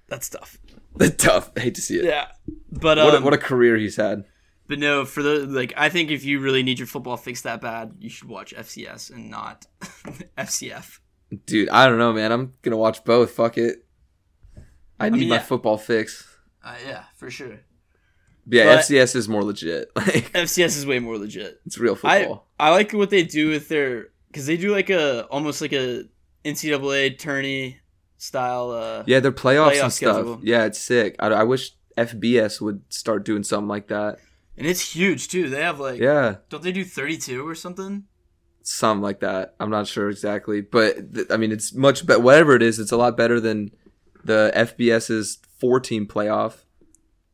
that's tough. Tough. I hate to see it. Yeah, but um, What a, what a career he's had. but no, for the like, I think if you really need your football fixed that bad, you should watch FCS and not FCF. Dude, I don't know, man. I'm gonna watch both. Fuck it. I need mean, my yeah. football fix. Uh, yeah, for sure. Yeah, But- FCS is more legit. Like FCS is way more legit. it's real I football. I like what they do with their because they do like a almost like a NCAA tourney style. Uh, yeah, their playoffs playoff and stuff. schedule. Yeah, it's sick. I, I wish FBS would start doing something like that. and it's huge too. They have like Yeah, don't they do thirty two or something? something like that. I'm not sure exactly, but th- I mean, it's much better. Whatever it is, it's a lot better than the FBS's four team playoff.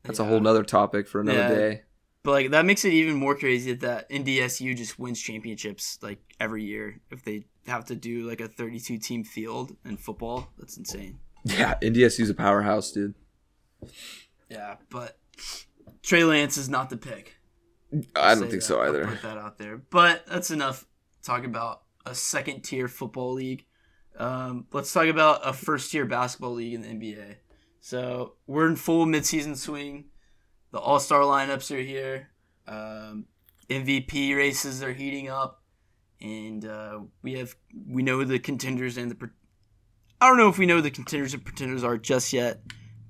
That's a whole nother topic for another Yeah. day. But like that makes it even more crazy that NDSU just wins championships like every year if they have to do like a 32 team field in football. That's insane. Yeah, NDSU's a powerhouse, dude. Yeah, but Trey Lance is not the pick. I don't think that. so I'll either. Put that out there. But that's enough talk about a second tier football league. Um, let's talk about a first tier basketball league in the NBA. So we're in full midseason swing. The All Star lineups are here. Um, MVP races are heating up, and uh, we have we know the contenders and the. I don't know if we know the contenders and pretenders are just yet,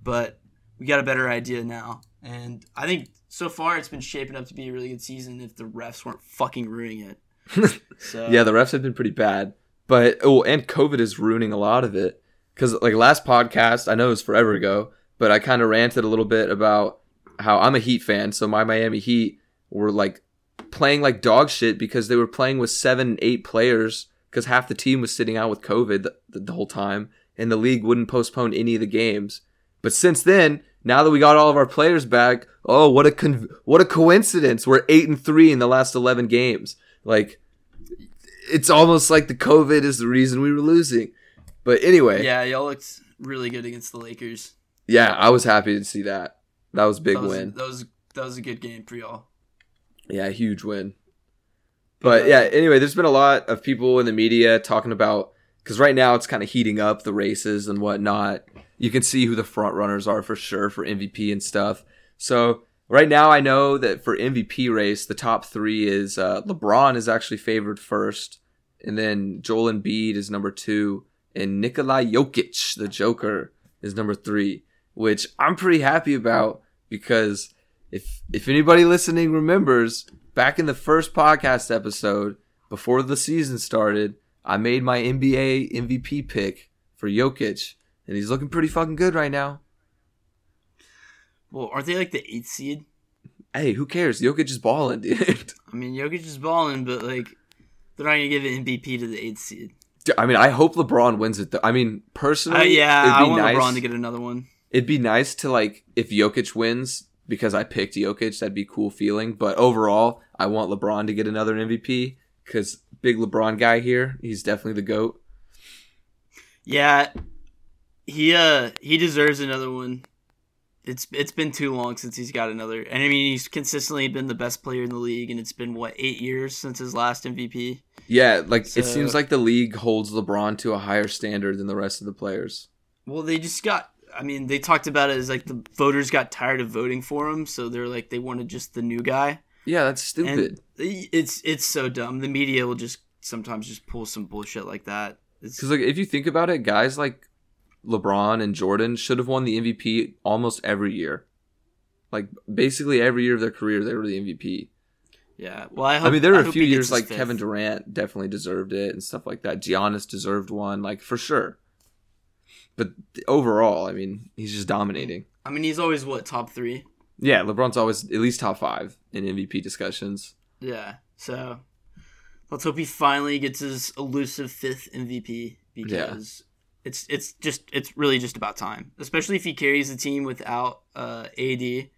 but we got a better idea now. And I think so far it's been shaping up to be a really good season if the refs weren't fucking ruining it. So Yeah, the refs have been pretty bad, but oh, and COVID is ruining a lot of it. Because like last podcast, I know it was forever ago, but I kind of ranted a little bit about how I'm a Heat fan, so my Miami Heat were like playing like dog shit because they were playing with seven, eight players because half the team was sitting out with COVID the, the, whole time, and the league wouldn't postpone any of the games. But since then, now that we got all of our players back, oh what a con- what a coincidence! We're eight and three in the last eleven games. Like it's almost like the COVID is the reason we were losing. But anyway, yeah, y'all looked really good against the Lakers. Yeah, I was happy to see that. That was a big that was, win. That was that was a good game for y'all. Yeah, huge win. But yeah, anyway, there's been a lot of people in the media talking about because right now it's kind of heating up the races and whatnot. You can see who the front runners are for sure for MVP and stuff. So right now, I know that for MVP race, the top three is uh, LeBron is actually favored first, and then Joel Embiid is number two, and Nikola Jokic, the Joker, is number three, which I'm pretty happy about because if if anybody listening remembers, back in the first podcast episode before the season started, I made my NBA MVP pick for Jokic, and he's looking pretty fucking good right now. Well, aren't they like the eighth seed? Hey, who cares? Jokic is balling, dude. I mean, Jokic is balling, but like they're not gonna give an MVP to the eighth seed. I mean, I hope LeBron wins it. Though. I mean, personally, Uh, yeah, it'd I be want nice. LeBron to get another one. It'd be nice to like if Jokic wins because I picked Jokic. That'd be a cool feeling. But overall, I want LeBron to get another MVP because big LeBron guy here. He's definitely the goat. Yeah, he uh he deserves another one. It's it's been too long since he's got another, and I mean he's consistently been the best player in the league, and it's been what eight years since his last MVP. Yeah, like it seems like the league holds LeBron to a higher standard than the rest of the players. Well, they just got. I mean, they talked about it as like the voters got tired of voting for him, so they're like they wanted just the new guy. Yeah, that's stupid. And it's it's so dumb. The media will just sometimes just pull some bullshit like that. Because like if you think about it, guys like LeBron and Jordan should have won the MVP almost every year. Like basically every year of their career, they were the MVP. yeah. Well, I, hope, I mean, there were a few years like fifth. Kevin Durant definitely deserved it and stuff like that. Giannis deserved one, like for sure. But overall, I mean, he's just dominating. I mean, he's always what top three. Yeah, LeBron's always at least top five in MVP discussions. Yeah. So let's hope he finally gets his elusive fifth MVP because it's it's just it's really just about time. Especially if he carries the team without uh, AD.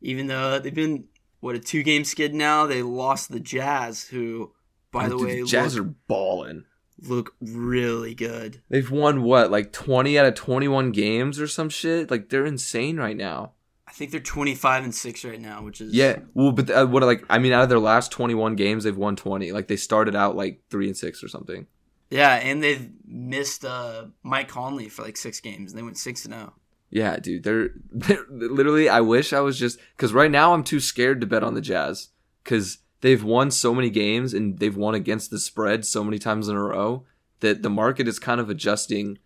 Even though they've been what a two game skid now, they lost the Jazz, who by Oh, the dude, way Jazz look, are balling. look really good. They've won what, like twenty out of twenty-one games or some shit. Like they're insane right now. I think they're twenty five and six right now, which is Yeah, well, but uh, what like I mean, out of their last twenty-one games, they've won twenty. Like they started out like three and six or something. Yeah, and they've missed uh, Mike Conley for like six games, and they went six and oh. zero. Yeah, dude, they're, they're literally. I wish I was just because right now I'm too scared to bet on the Jazz because they've won so many games and they've won against the spread so many times in a row that the market is kind of adjusting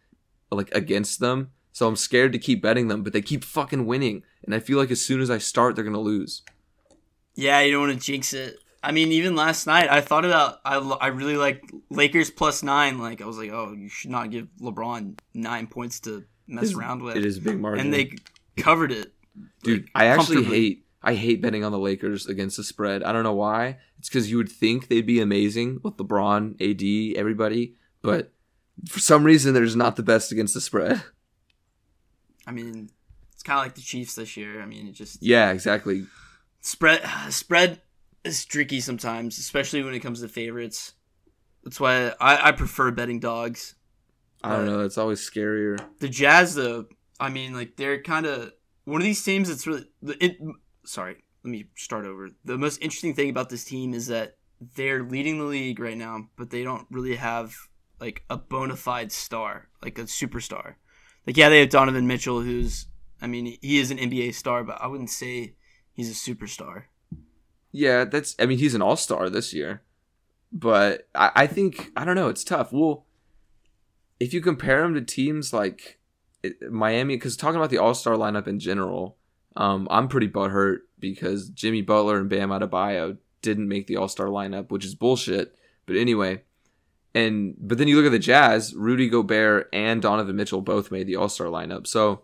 like against them. So I'm scared to keep betting them, but they keep fucking winning, and I feel like as soon as I start, they're gonna lose. Yeah, you don't want to jinx it. I mean, even last night, I thought about I, I really like Lakers plus nine. Like I was like, oh, you should not give LeBron nine points to mess around with. It is a big margin, and they covered it. dude. like, I actually hate. I hate betting on the Lakers against the spread. I don't know why. It's because you would think they'd be amazing with LeBron, AD, everybody, but for some reason they're just not the best against the spread. I mean, it's kind of like the Chiefs this year. I mean, it just Yeah, exactly. spread spread is tricky sometimes, especially when it comes to favorites. That's why I, I prefer betting dogs. I don't uh, know. It's always scarier. The Jazz, though, I mean, like they're kind of one of these teams that's really. It, sorry, let me start over. The most interesting thing about this team is that they're leading the league right now, but they don't really have like a bona fide star, like a superstar. Like, yeah, they have Donovan Mitchell, who's, I mean, he is an NBA star, but I wouldn't say he's a superstar. Yeah, that's. I mean, he's an all star this year, but I, I think I don't know. It's tough. Well, if you compare him to teams like Miami, because talking about the all star lineup in general, um, I'm pretty butthurt because Jimmy Butler and Bam Adebayo didn't make the all star lineup, which is bullshit. But anyway, and but then you look at the Jazz, Rudy Gobert and Donovan Mitchell both made the all star lineup, so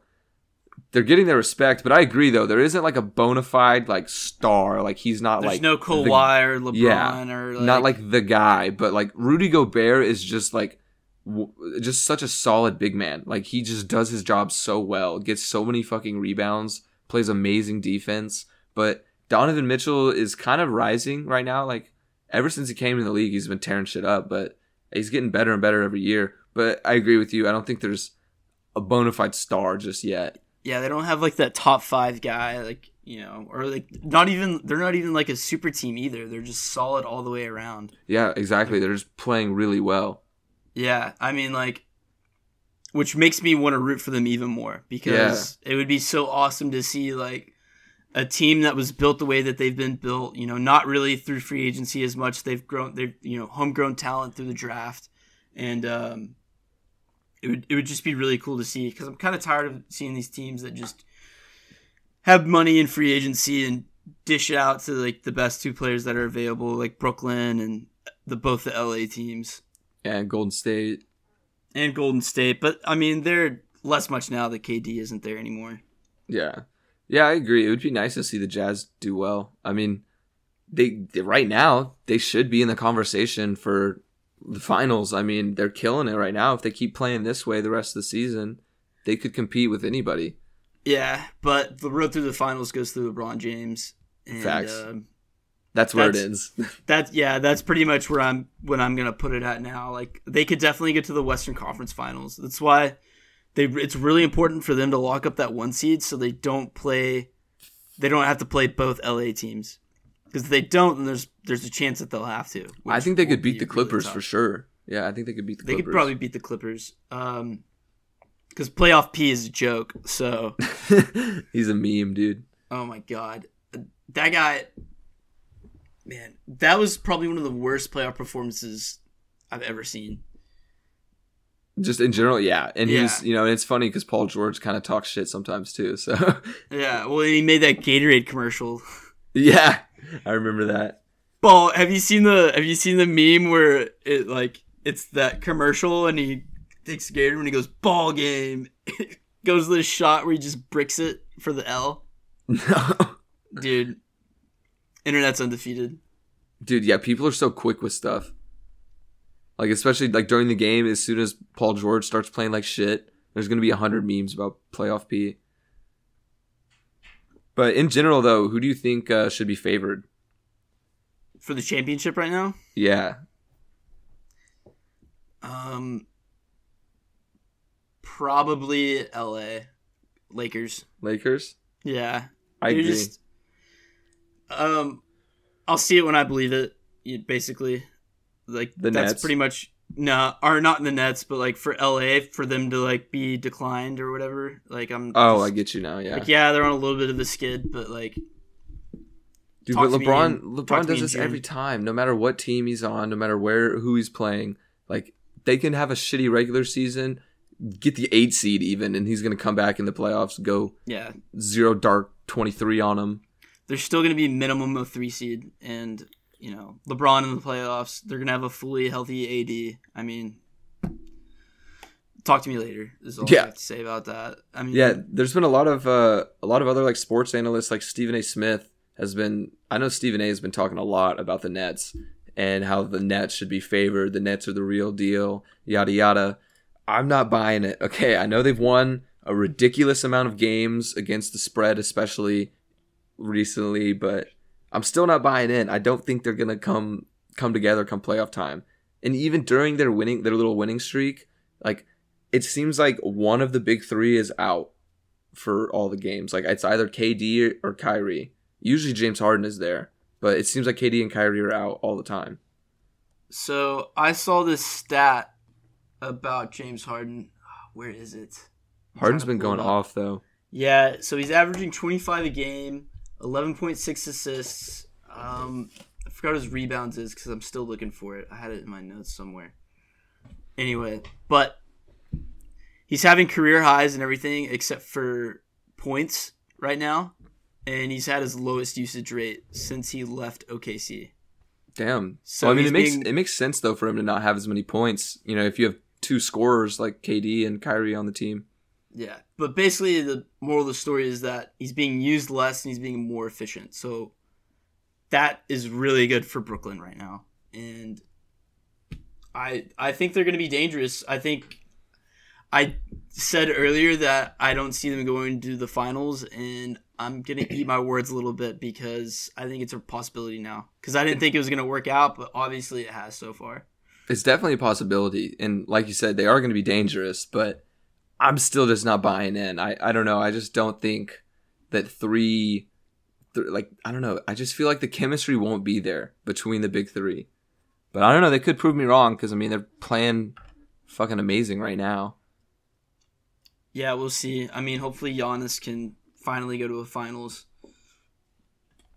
they're getting their respect. But I agree though, there isn't like a bona fide like star. Like he's not There's like no the- Kawhi or LeBron yeah, or like, not like the guy, but like Rudy Gobert is just like w- just such a solid big man. Like he just does his job so well, gets so many fucking rebounds, plays amazing defense. But Donovan Mitchell is kind of rising right now. Like ever since he came in the league, he's been tearing shit up, but he's getting better and better every year. But I agree with you. I don't think there's a bona fide star just yet. Yeah, they don't have like that top five guy, like you know, or like not even they're not even like a super team either. They're just solid all the way around. Yeah, exactly. They're just playing really well. Yeah, I mean like, which makes me want to root for them even more because it would be so awesome to see like a team that was built the way that they've been built. You know, not really through free agency as much. They've grown, they've you know, homegrown talent through the draft, and um, it would it would just be really cool to see because I'm kind of tired of seeing these teams that just have money in free agency and dish it out to like the best two players that are available, like Brooklyn and the both the LA teams And Golden State. and Golden State. But I mean, they're less much now that KD isn't there anymore. Yeah, yeah, I agree. It would be nice to see the Jazz do well. I mean, they, they right now they should be in the conversation for the finals. I mean, they're killing it right now. If they keep playing this way the rest of the season, they could compete with anybody. Yeah, but the road through the finals goes through LeBron James. And, Facts. um, That's where That's- it ends. That's yeah, that's pretty much where I'm when I'm gonna put it at now. Like they could definitely get to the Western Conference Finals. That's why they it's really important for them to lock up that one seed so they don't play they don't have to play both LA teams. Because they don't, then there's there's a chance that they'll have to. I think they could beat be the Clippers tough. for sure. Yeah, I think they could beat the Clippers. They Clippers. could probably beat the Clippers. Um because playoff P is a joke. So He's a meme, dude. Oh my god, that guy, man, that was probably one of the worst playoff performances I've ever seen. Just in general, yeah. And he's, you know, it's funny because Paul George kind of talks shit sometimes too. So, Yeah, well, he made that Gatorade commercial. yeah, I remember that. Ball, have you seen the Have you seen the meme where it like it's that commercial and he takes Gatorade and he goes ball game, goes to the shot where he just bricks it for the L. No. Dude, internet's undefeated. Dude, yeah, people are so quick with stuff. Like especially like during the game, as soon as Paul George starts playing like shit, there's gonna be a hundred memes about playoff P. But in general, though, who do you think uh, should be favored? For the championship right now, Yeah, um, probably L.A. Lakers. Lakers. Yeah, I They're agree. just- um, I'll see it when I believe it. Basically, like The that's Nets? pretty much no, or not in the Nets, but like for LA for them to like be declined or whatever. Like I'm. oh, just- I get you now. Yeah, Like yeah, they're on a little bit of a skid, but like Dude, but LeBron, in- LeBron does this every time, no matter what team he's on, no matter where who he's playing. Like they can have a shitty regular season, get the eight seed even, and he's gonna come back in the playoffs, go yeah, zero dark twenty three on him. there's still going to be minimum of three seed, and you know LeBron in the playoffs, they're going to have a fully healthy AD. I mean. Talk to me later. Is all Yeah. I have to say about that. I mean, Yeah, there's been a lot of uh, a lot of other like sports analysts, like Stephen A. Smith has been. I know Stephen A. has been talking a lot about the Nets and how the Nets should be favored. The Nets are the real deal. Yada yada. I'm not buying it. Okay, I know they've won a ridiculous amount of games against the spread, especially recently, but I'm still not buying in. I don't think they're gonna come come together come playoff time. And even during their winning their little winning streak, like it seems like one of the big three is out for all the games. Like it's either KD or Kyrie. Usually James Harden is there, but it seems like KD and Kyrie are out all the time. So I saw this stat about James Harden. Where is it? I'm Harden's been going off though. Yeah, so he's averaging 25 a game, 11.6 assists. Um, I forgot what his rebounds is because I'm still looking for it. I had it in my notes somewhere. Anyway, but he's having career highs and everything except for points right now, and he's had his lowest usage rate since he left OKC. Damn. So So I mean, it makes being- it makes sense though for him to not have as many points. You know, if you have two scorers like KD and Kyrie on the team. Yeah, but basically the moral of the story is that he's being used less and he's being more efficient. So that is really good for Brooklyn right now. And I I think they're going to be dangerous. I think I said earlier that I don't see them going to the finals and I'm going to eat my words a little bit because I think it's a possibility now. Cuz I didn't think it was going to work out, but obviously it has so far. It's definitely a possibility, and like you said, they are going to be dangerous. But I'm still just not buying in. I I don't know. I just don't think that three, th- like I don't know. I just feel like the chemistry won't be there between the big three. But I don't know. They could prove me wrong because I mean they're playing fucking amazing right now. Yeah, we'll see. I mean, hopefully Giannis can finally go to a finals.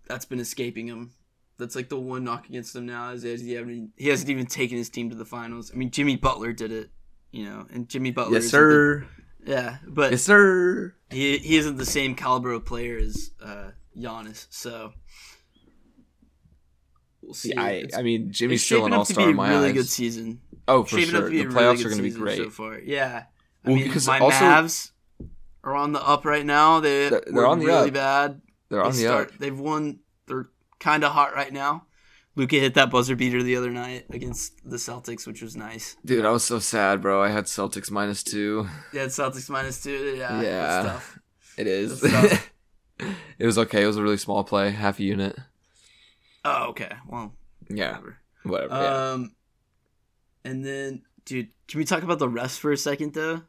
That's been escaping him. That's like the one knock against him now is he hasn't, he hasn't even taken his team to the finals. I mean, Jimmy Butler did it, you know, and Jimmy Butler. yes, sir. the- yeah, but Yes, sir. he he isn't the same caliber of player as uh, Giannis, so we'll see. I I mean Jimmy's still an all star in a my really eyes. good season. oh, for shaping sure. The playoffs really are going to be great. so far. Yeah, I Well, mean, because my also- Mavs are on the up right now. They They're- they're they're on the really up. bad. They're on they the start, up. They've won. They're kind of hot right now. Luka hit that buzzer beater the other night against the Celtics, which was nice. Dude, I was so sad, bro. I had Celtics minus two. Yeah, Celtics minus two. Yeah, Yeah. It is. It was okay. It was a really small play, half a unit. Oh, okay. Well, Yeah, whatever. whatever. yeah. Um, and then, dude, can we talk about the refs for a second, though?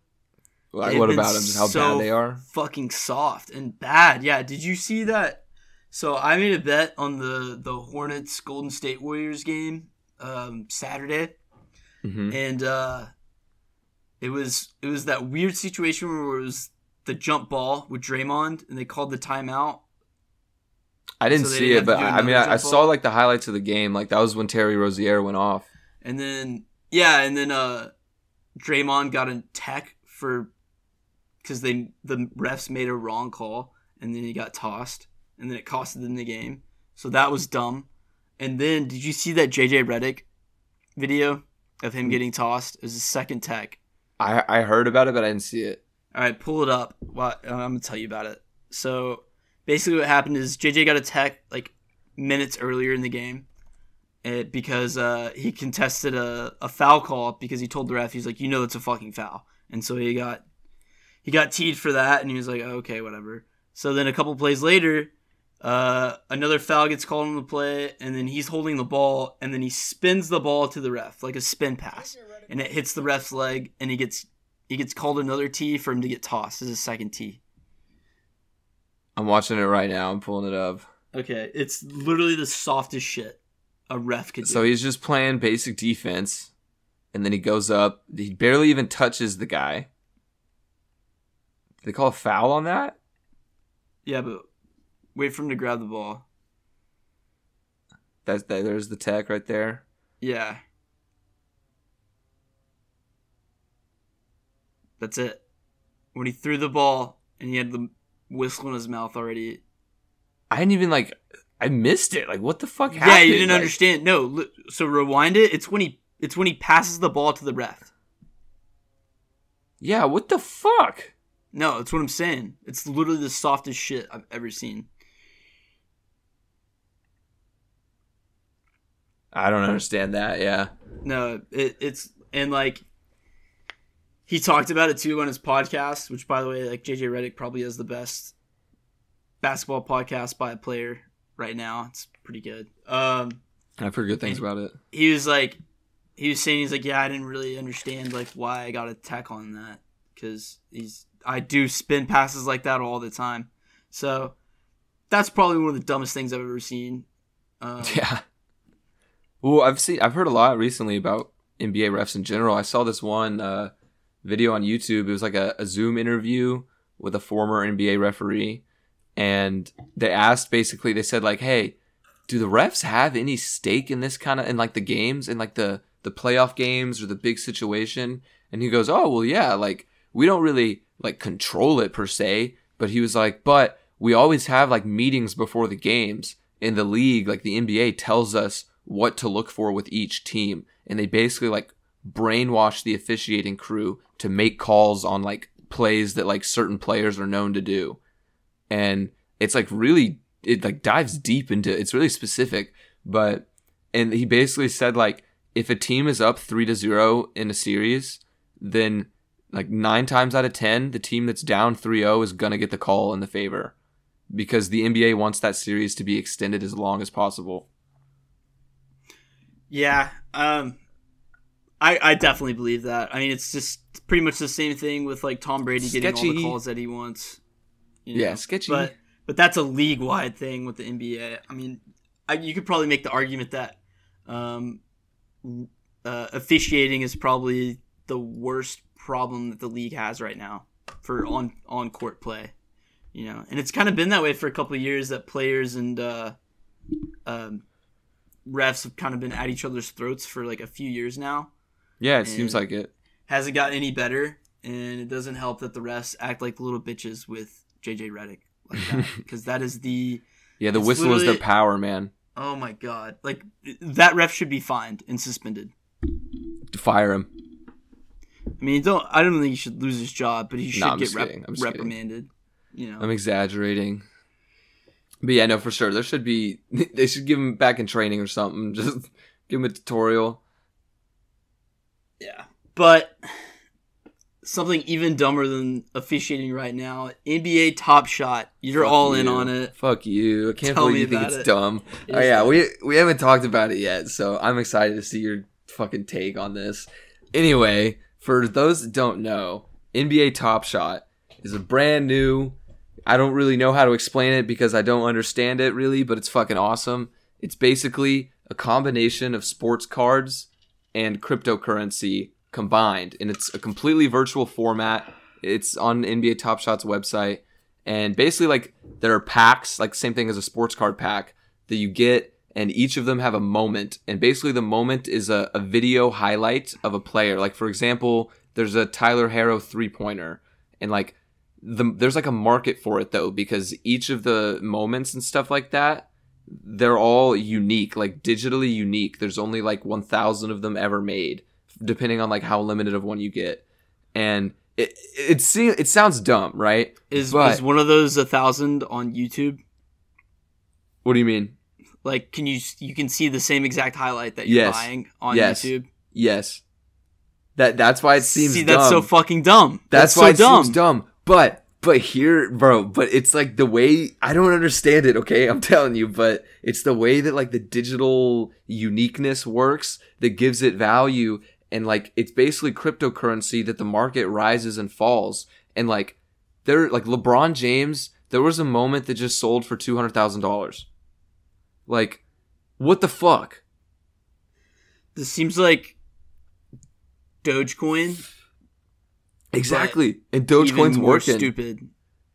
Like, what about them? Just how so bad they are? Fucking soft and bad. Yeah. Did you see that? So I made a bet on the the Hornets Golden State Warriors game um, Saturday, hmm and uh, it was it was that weird situation where it was the jump ball with Draymond, and they called the timeout. I didn't so see didn't it, but I, I mean, I, I saw like the highlights of the game. Like that was when Terry Rozier went off. And then yeah, and then uh Draymond got a tech for because they the refs made a wrong call, and then he got tossed, and then it costed them the game. So that was dumb. And then did you see that JJ Redick video of him getting tossed? It was a second tech. I I heard about it, but I didn't see it. All right, pull it up. Well, I'm gonna tell you about it. So basically, what happened is JJ got a tech like minutes earlier in the game, it, because uh, he contested a, a foul call because he told the ref he's like, you know, it's a fucking foul, and so he got he got teed for that, and he was like, okay, whatever. So then a couple plays later, uh, another foul gets called on the play, and then he's holding the ball, and then he spins the ball to the ref like a spin pass, and it hits the ref's leg, and he gets he gets called another tee for him to get tossed as a second tee. I'm watching it right now. I'm pulling it up. Okay, it's literally the softest shit a ref could do. So he's just playing basic defense, and then he goes up. He barely even touches the guy. Did they call a foul on that? yeah, but wait for him to grab the ball. That's that. There's the tech right there. Yeah. That's it. When he threw the ball and he had the whistle in his mouth already. I didn't even like. I missed it. Like, what the fuck Yeah, you didn't Like, understand. No, so rewind it. It's when he it's when he passes the ball to the ref. Yeah, what the fuck? No, that's what I'm saying. It's literally the softest shit I've ever seen. I don't understand that. Yeah. No, it, it's and like he talked about it too on his podcast, which by the way, like JJ Redick probably has the best basketball podcast by a player right now. It's pretty good. Um, I've heard good things about it. he was like, he was saying he's like, yeah, I didn't really understand like why I got a tech on that because he's I do spin passes like that all the time, so that's probably one of the dumbest things I've ever seen. Um, Yeah. Well, I've seen, I've heard a lot recently about NBA refs in general. I saw this one uh, video on YouTube. It was like a, a Zoom interview with a former NBA referee, and they asked basically, they said like, "Hey, do the refs have any stake in this kind of in like the games in like the the playoff games or the big situation?" And he goes, "Oh, well, yeah, like we don't really like control it per se, but he was like, but we always have like meetings before the games in the league, like the NBA tells us what to look for with each team, and they basically like brainwash the officiating crew to make calls on like plays that like certain players are known to do, and it's like really it like dives deep into it's really specific, but and he basically said like if a team is up three to zero in a series, then like nine times out of ten, the team that's down 3-0 is gonna get the call in the favor. Because the NBA wants that series to be extended as long as possible. Yeah, um, I I definitely believe that. I mean, it's just pretty much the same thing with like Tom Brady getting all the calls that he wants. you Yeah, sketchy. But but that's a league wide thing with the NBA. I mean, I, you could probably make the argument that um, uh, officiating is probably the worst problem that the league has right now for on on court play. You know, and it's kind of been that way for a couple of years that players and uh, um, refs have kind of been at each other's throats for like a few years now. Yeah, it seems like it. Hasn't gotten any better, and it doesn't help that the refs act like little bitches with JJ Redick like that because that is the Yeah, the whistle is their power, man. oh my god like that ref should be fined and suspended. Fire him. I mean, don't. I don't think he should lose his job, but he should No, get rep- just kidding. reprimanded. You know, I'm exaggerating. But yeah, no, for sure. There should be. They should give him back in training or something. Just give him a tutorial. Yeah. But something even dumber than officiating right now, NBA Top Shot. You're Fuck all in on it. Fuck you. I can't Tell believe you think it's it. dumb. It Oh yeah, dumb. we we haven't talked about it yet, so I'm excited to see your fucking take on this. Anyway, for those that don't know, NBA Top Shot is a brand new. I don't really know how to explain it because I don't understand it really, but it's fucking awesome. It's basically a combination of sports cards and cryptocurrency combined, and it's a completely virtual format. It's on NBA Top Shot's website, and basically like there are packs, like same thing as a sports card pack that you get, and each of them have a moment, and basically the moment is a, a video highlight of a player. Like for example, there's a Tyler Herro three pointer, and like the there's like a market for it though because each of the moments and stuff like that they're all unique like digitally unique there's only like 1000 of them ever made depending on like how limited of one you get and it it, se- it sounds dumb right Is, But- is one of those a thousand on YouTube? what do you mean Like, can you you can see the same exact highlight that you're Yes. buying on Yes. YouTube? yes that that's why it seems see, that's so fucking dumb. That's, That's, why so it dumb. seems dumb. But but here, bro, but it's like the way I don't understand it, okay? I'm telling you, but it's the way that like the digital uniqueness works that gives it value and like it's basically cryptocurrency that the market rises and falls. And like there like LeBron James, there was a moment that just sold for $200,000. Like what the fuck? This seems like Dogecoin. Exactly. And even Dogecoin's more working. stupid.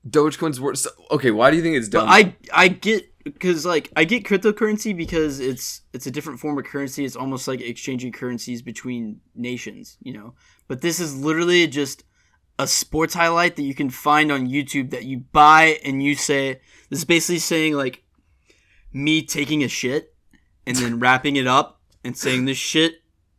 Dogecoin's worth. So, okay, why do you think it's dumb? But I I get because like I get cryptocurrency because it's it's a different form of currency. It's almost like exchanging currencies between nations, you know. But this is literally just a sports highlight that you can find on YouTube that you buy and you say this is basically saying like me taking a shit and then wrapping it up and saying this shit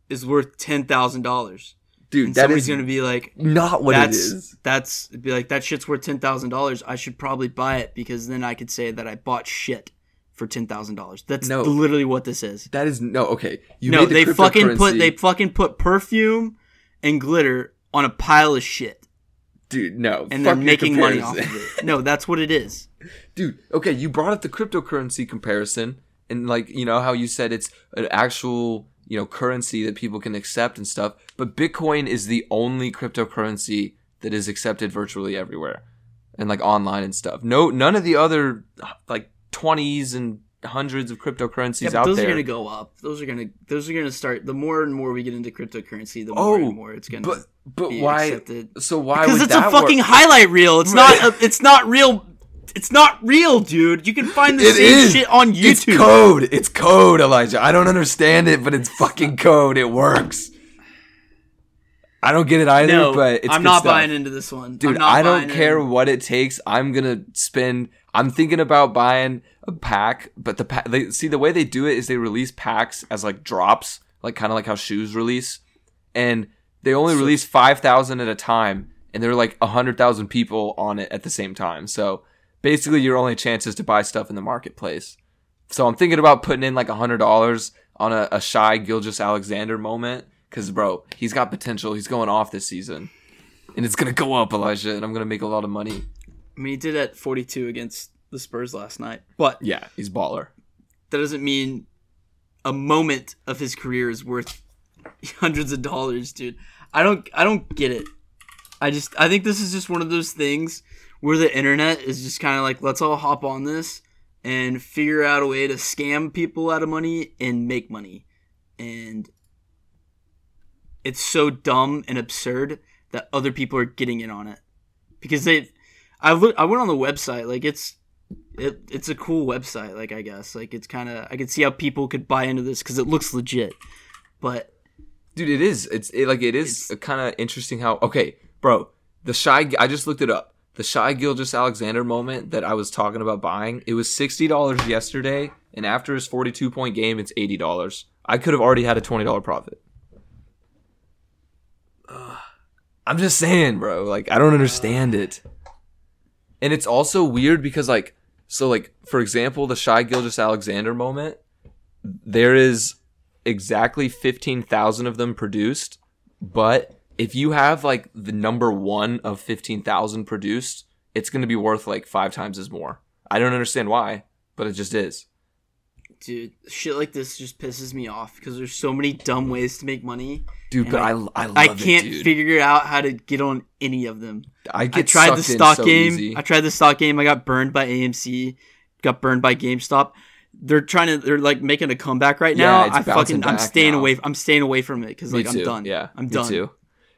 is worth ten thousand dollars. Dude, And that somebody's is gonna be like, not what that's it is. that's be like that shit's worth ten thousand dollars. I should probably buy it because then I could say that I bought shit for ten thousand dollars. That's No. literally what this is. That is no okay. You no, the they fucking put they fucking put perfume and glitter on a pile of shit, dude no, and they're making money off of it. No, that's what it is. dude. Okay, you brought up the cryptocurrency comparison, and like you know how you said it's an actual you know currency that people can accept and stuff. But Bitcoin is the only cryptocurrency that is accepted virtually everywhere, and like online and stuff. No, none of the other like twenties and hundreds of cryptocurrencies Yeah, out those there. Those are gonna go up. Those are gonna those are gonna start. The more and more we get into cryptocurrency, the more Oh, and more it's gonna but but be why? accepted. So why because it's a fucking work? highlight reel. It's not. A, it's not real. It's not real, dude. You can find the It same is. shit on YouTube. It's code. It's code, Elijah. I don't understand it, but it's fucking code. It works. I don't get it either, no, but it's I'm not stuff. buying into this one, Dude, I don't care in. what it takes. I'm gonna spend. I'm thinking about buying a pack, but the pack. They see the way they do it is they release packs as like drops, like kind of like how shoes release, and they only So- release five thousand at a time, and there are like hundred thousand people on it at the same time. So basically, your only chance is to buy stuff in the marketplace. So I'm thinking about putting in like hundred dollars on a, a Shai Gilgeous-Alexander moment, because bro, he's got potential. He's going off this season and it's gonna go up, Elijah, and I'm gonna make a lot of money. I mean, he did at 42 against the Spurs last night, but Yeah, he's baller. that doesn't mean a moment of his career is worth hundreds of dollars, dude. I don't, I don't get it. I just, I think this is just one of those things where the internet is just kind of like, let's all hop on this and figure out a way to scam people out of money and make money, and it's so dumb and absurd that other people are getting in on it because they I look I went on the website like it's it it's a cool website like I guess like it's kind of I could see how people could buy into this cuz it looks legit but Dude, it is. It's it, like it is kind of interesting how. Okay, bro, the Shai. I just looked it up. The Shai Gilgeous-Alexander moment that I was talking about buying. It was sixty dollars yesterday, and after his forty-two point game, it's eighty dollars. I could have already had a twenty dollar profit. I'm just saying, bro. Like I don't understand it. And it's also weird because like so like for example, the Shai Gilgeous-Alexander moment, there is exactly 15,000 of them produced, but if you have like the number 1 of 15,000 produced, it's going to be worth like 5 times as more. I don't understand why, but it just is. Dude, shit like this just pisses me off because there's so many dumb ways to make money. Dude, but I I, love I can't dude. figure out how to get on any of them. I get I tried the stock so game. easy. I tried the stock game. I got burned by AMC. Got burned by GameStop. They're trying to. They're like making a comeback right now. I fucking. I'm staying now. away. I'm staying away from it because like. I'm done. Yeah, I'm me done. too.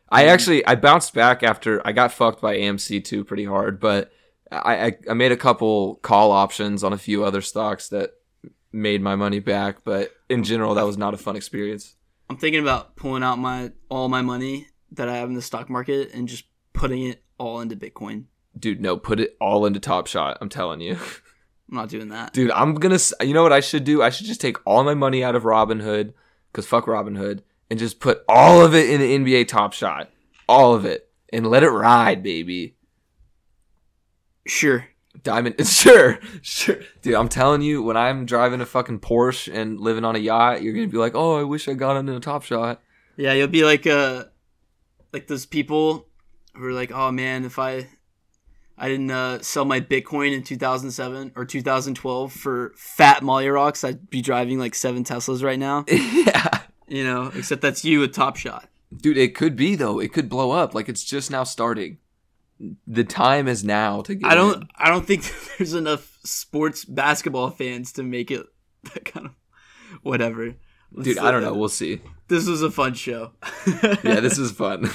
I mm. actually I bounced back after I got fucked by AMC too pretty hard, but I, I I made a couple call options on a few other stocks that made my money back, but in general that was not a fun experience. I'm thinking about pulling out my all my money that I have in the stock market and just putting it all into Bitcoin. Dude, no, put it all into Top Shot. I'm telling you. I'm not doing that. Dude, I'm gonna. You know what I should do? I should just take all my money out of Robinhood, cause fuck Robinhood, and just put all of it in the NBA Top Shot, all of it, and let it ride, baby. Sure. Diamond, sure, sure, dude. I'm telling you, when I'm driving a fucking Porsche and living on a yacht, you're gonna be like, "Oh, I wish I got into a Top Shot." Yeah, you'll be like uh like those people who are like, "Oh man, if I I didn't uh, sell my Bitcoin in 2007 or 2012 for fat Molly rocks, I'd be driving like seven Teslas right now." yeah, You know, except that's you with Top Shot. dude. It could be though. It could blow up. Like it's just now starting. The time is now to get. I don't in. I don't think there's enough sports basketball fans to make it that kind of whatever. dude. I don't know. We'll see. This was a fun show. Yeah, this was fun.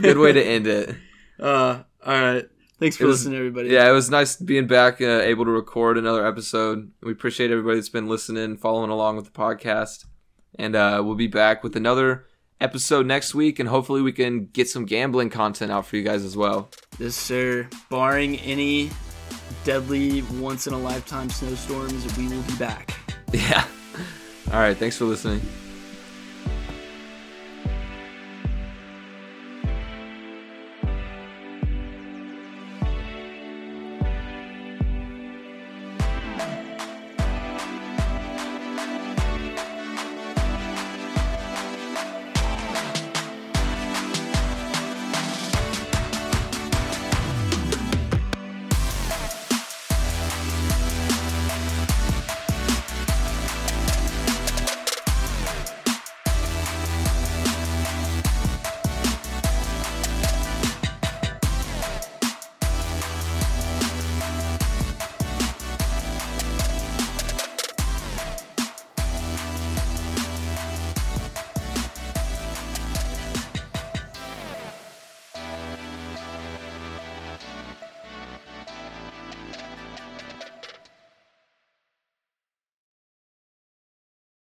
Good way to end it. uh all right. Thanks for was- listening everybody. Yeah, it was nice being back, uh, able to record another episode. We appreciate everybody that's been listening, following along with the podcast, and uh, we'll be back with another episode next week, and hopefully we can get some gambling content out for you guys as well. Yes, sir. Barring any deadly once in a lifetime snowstorms, we will be back. Yeah. All right. Thanks for listening.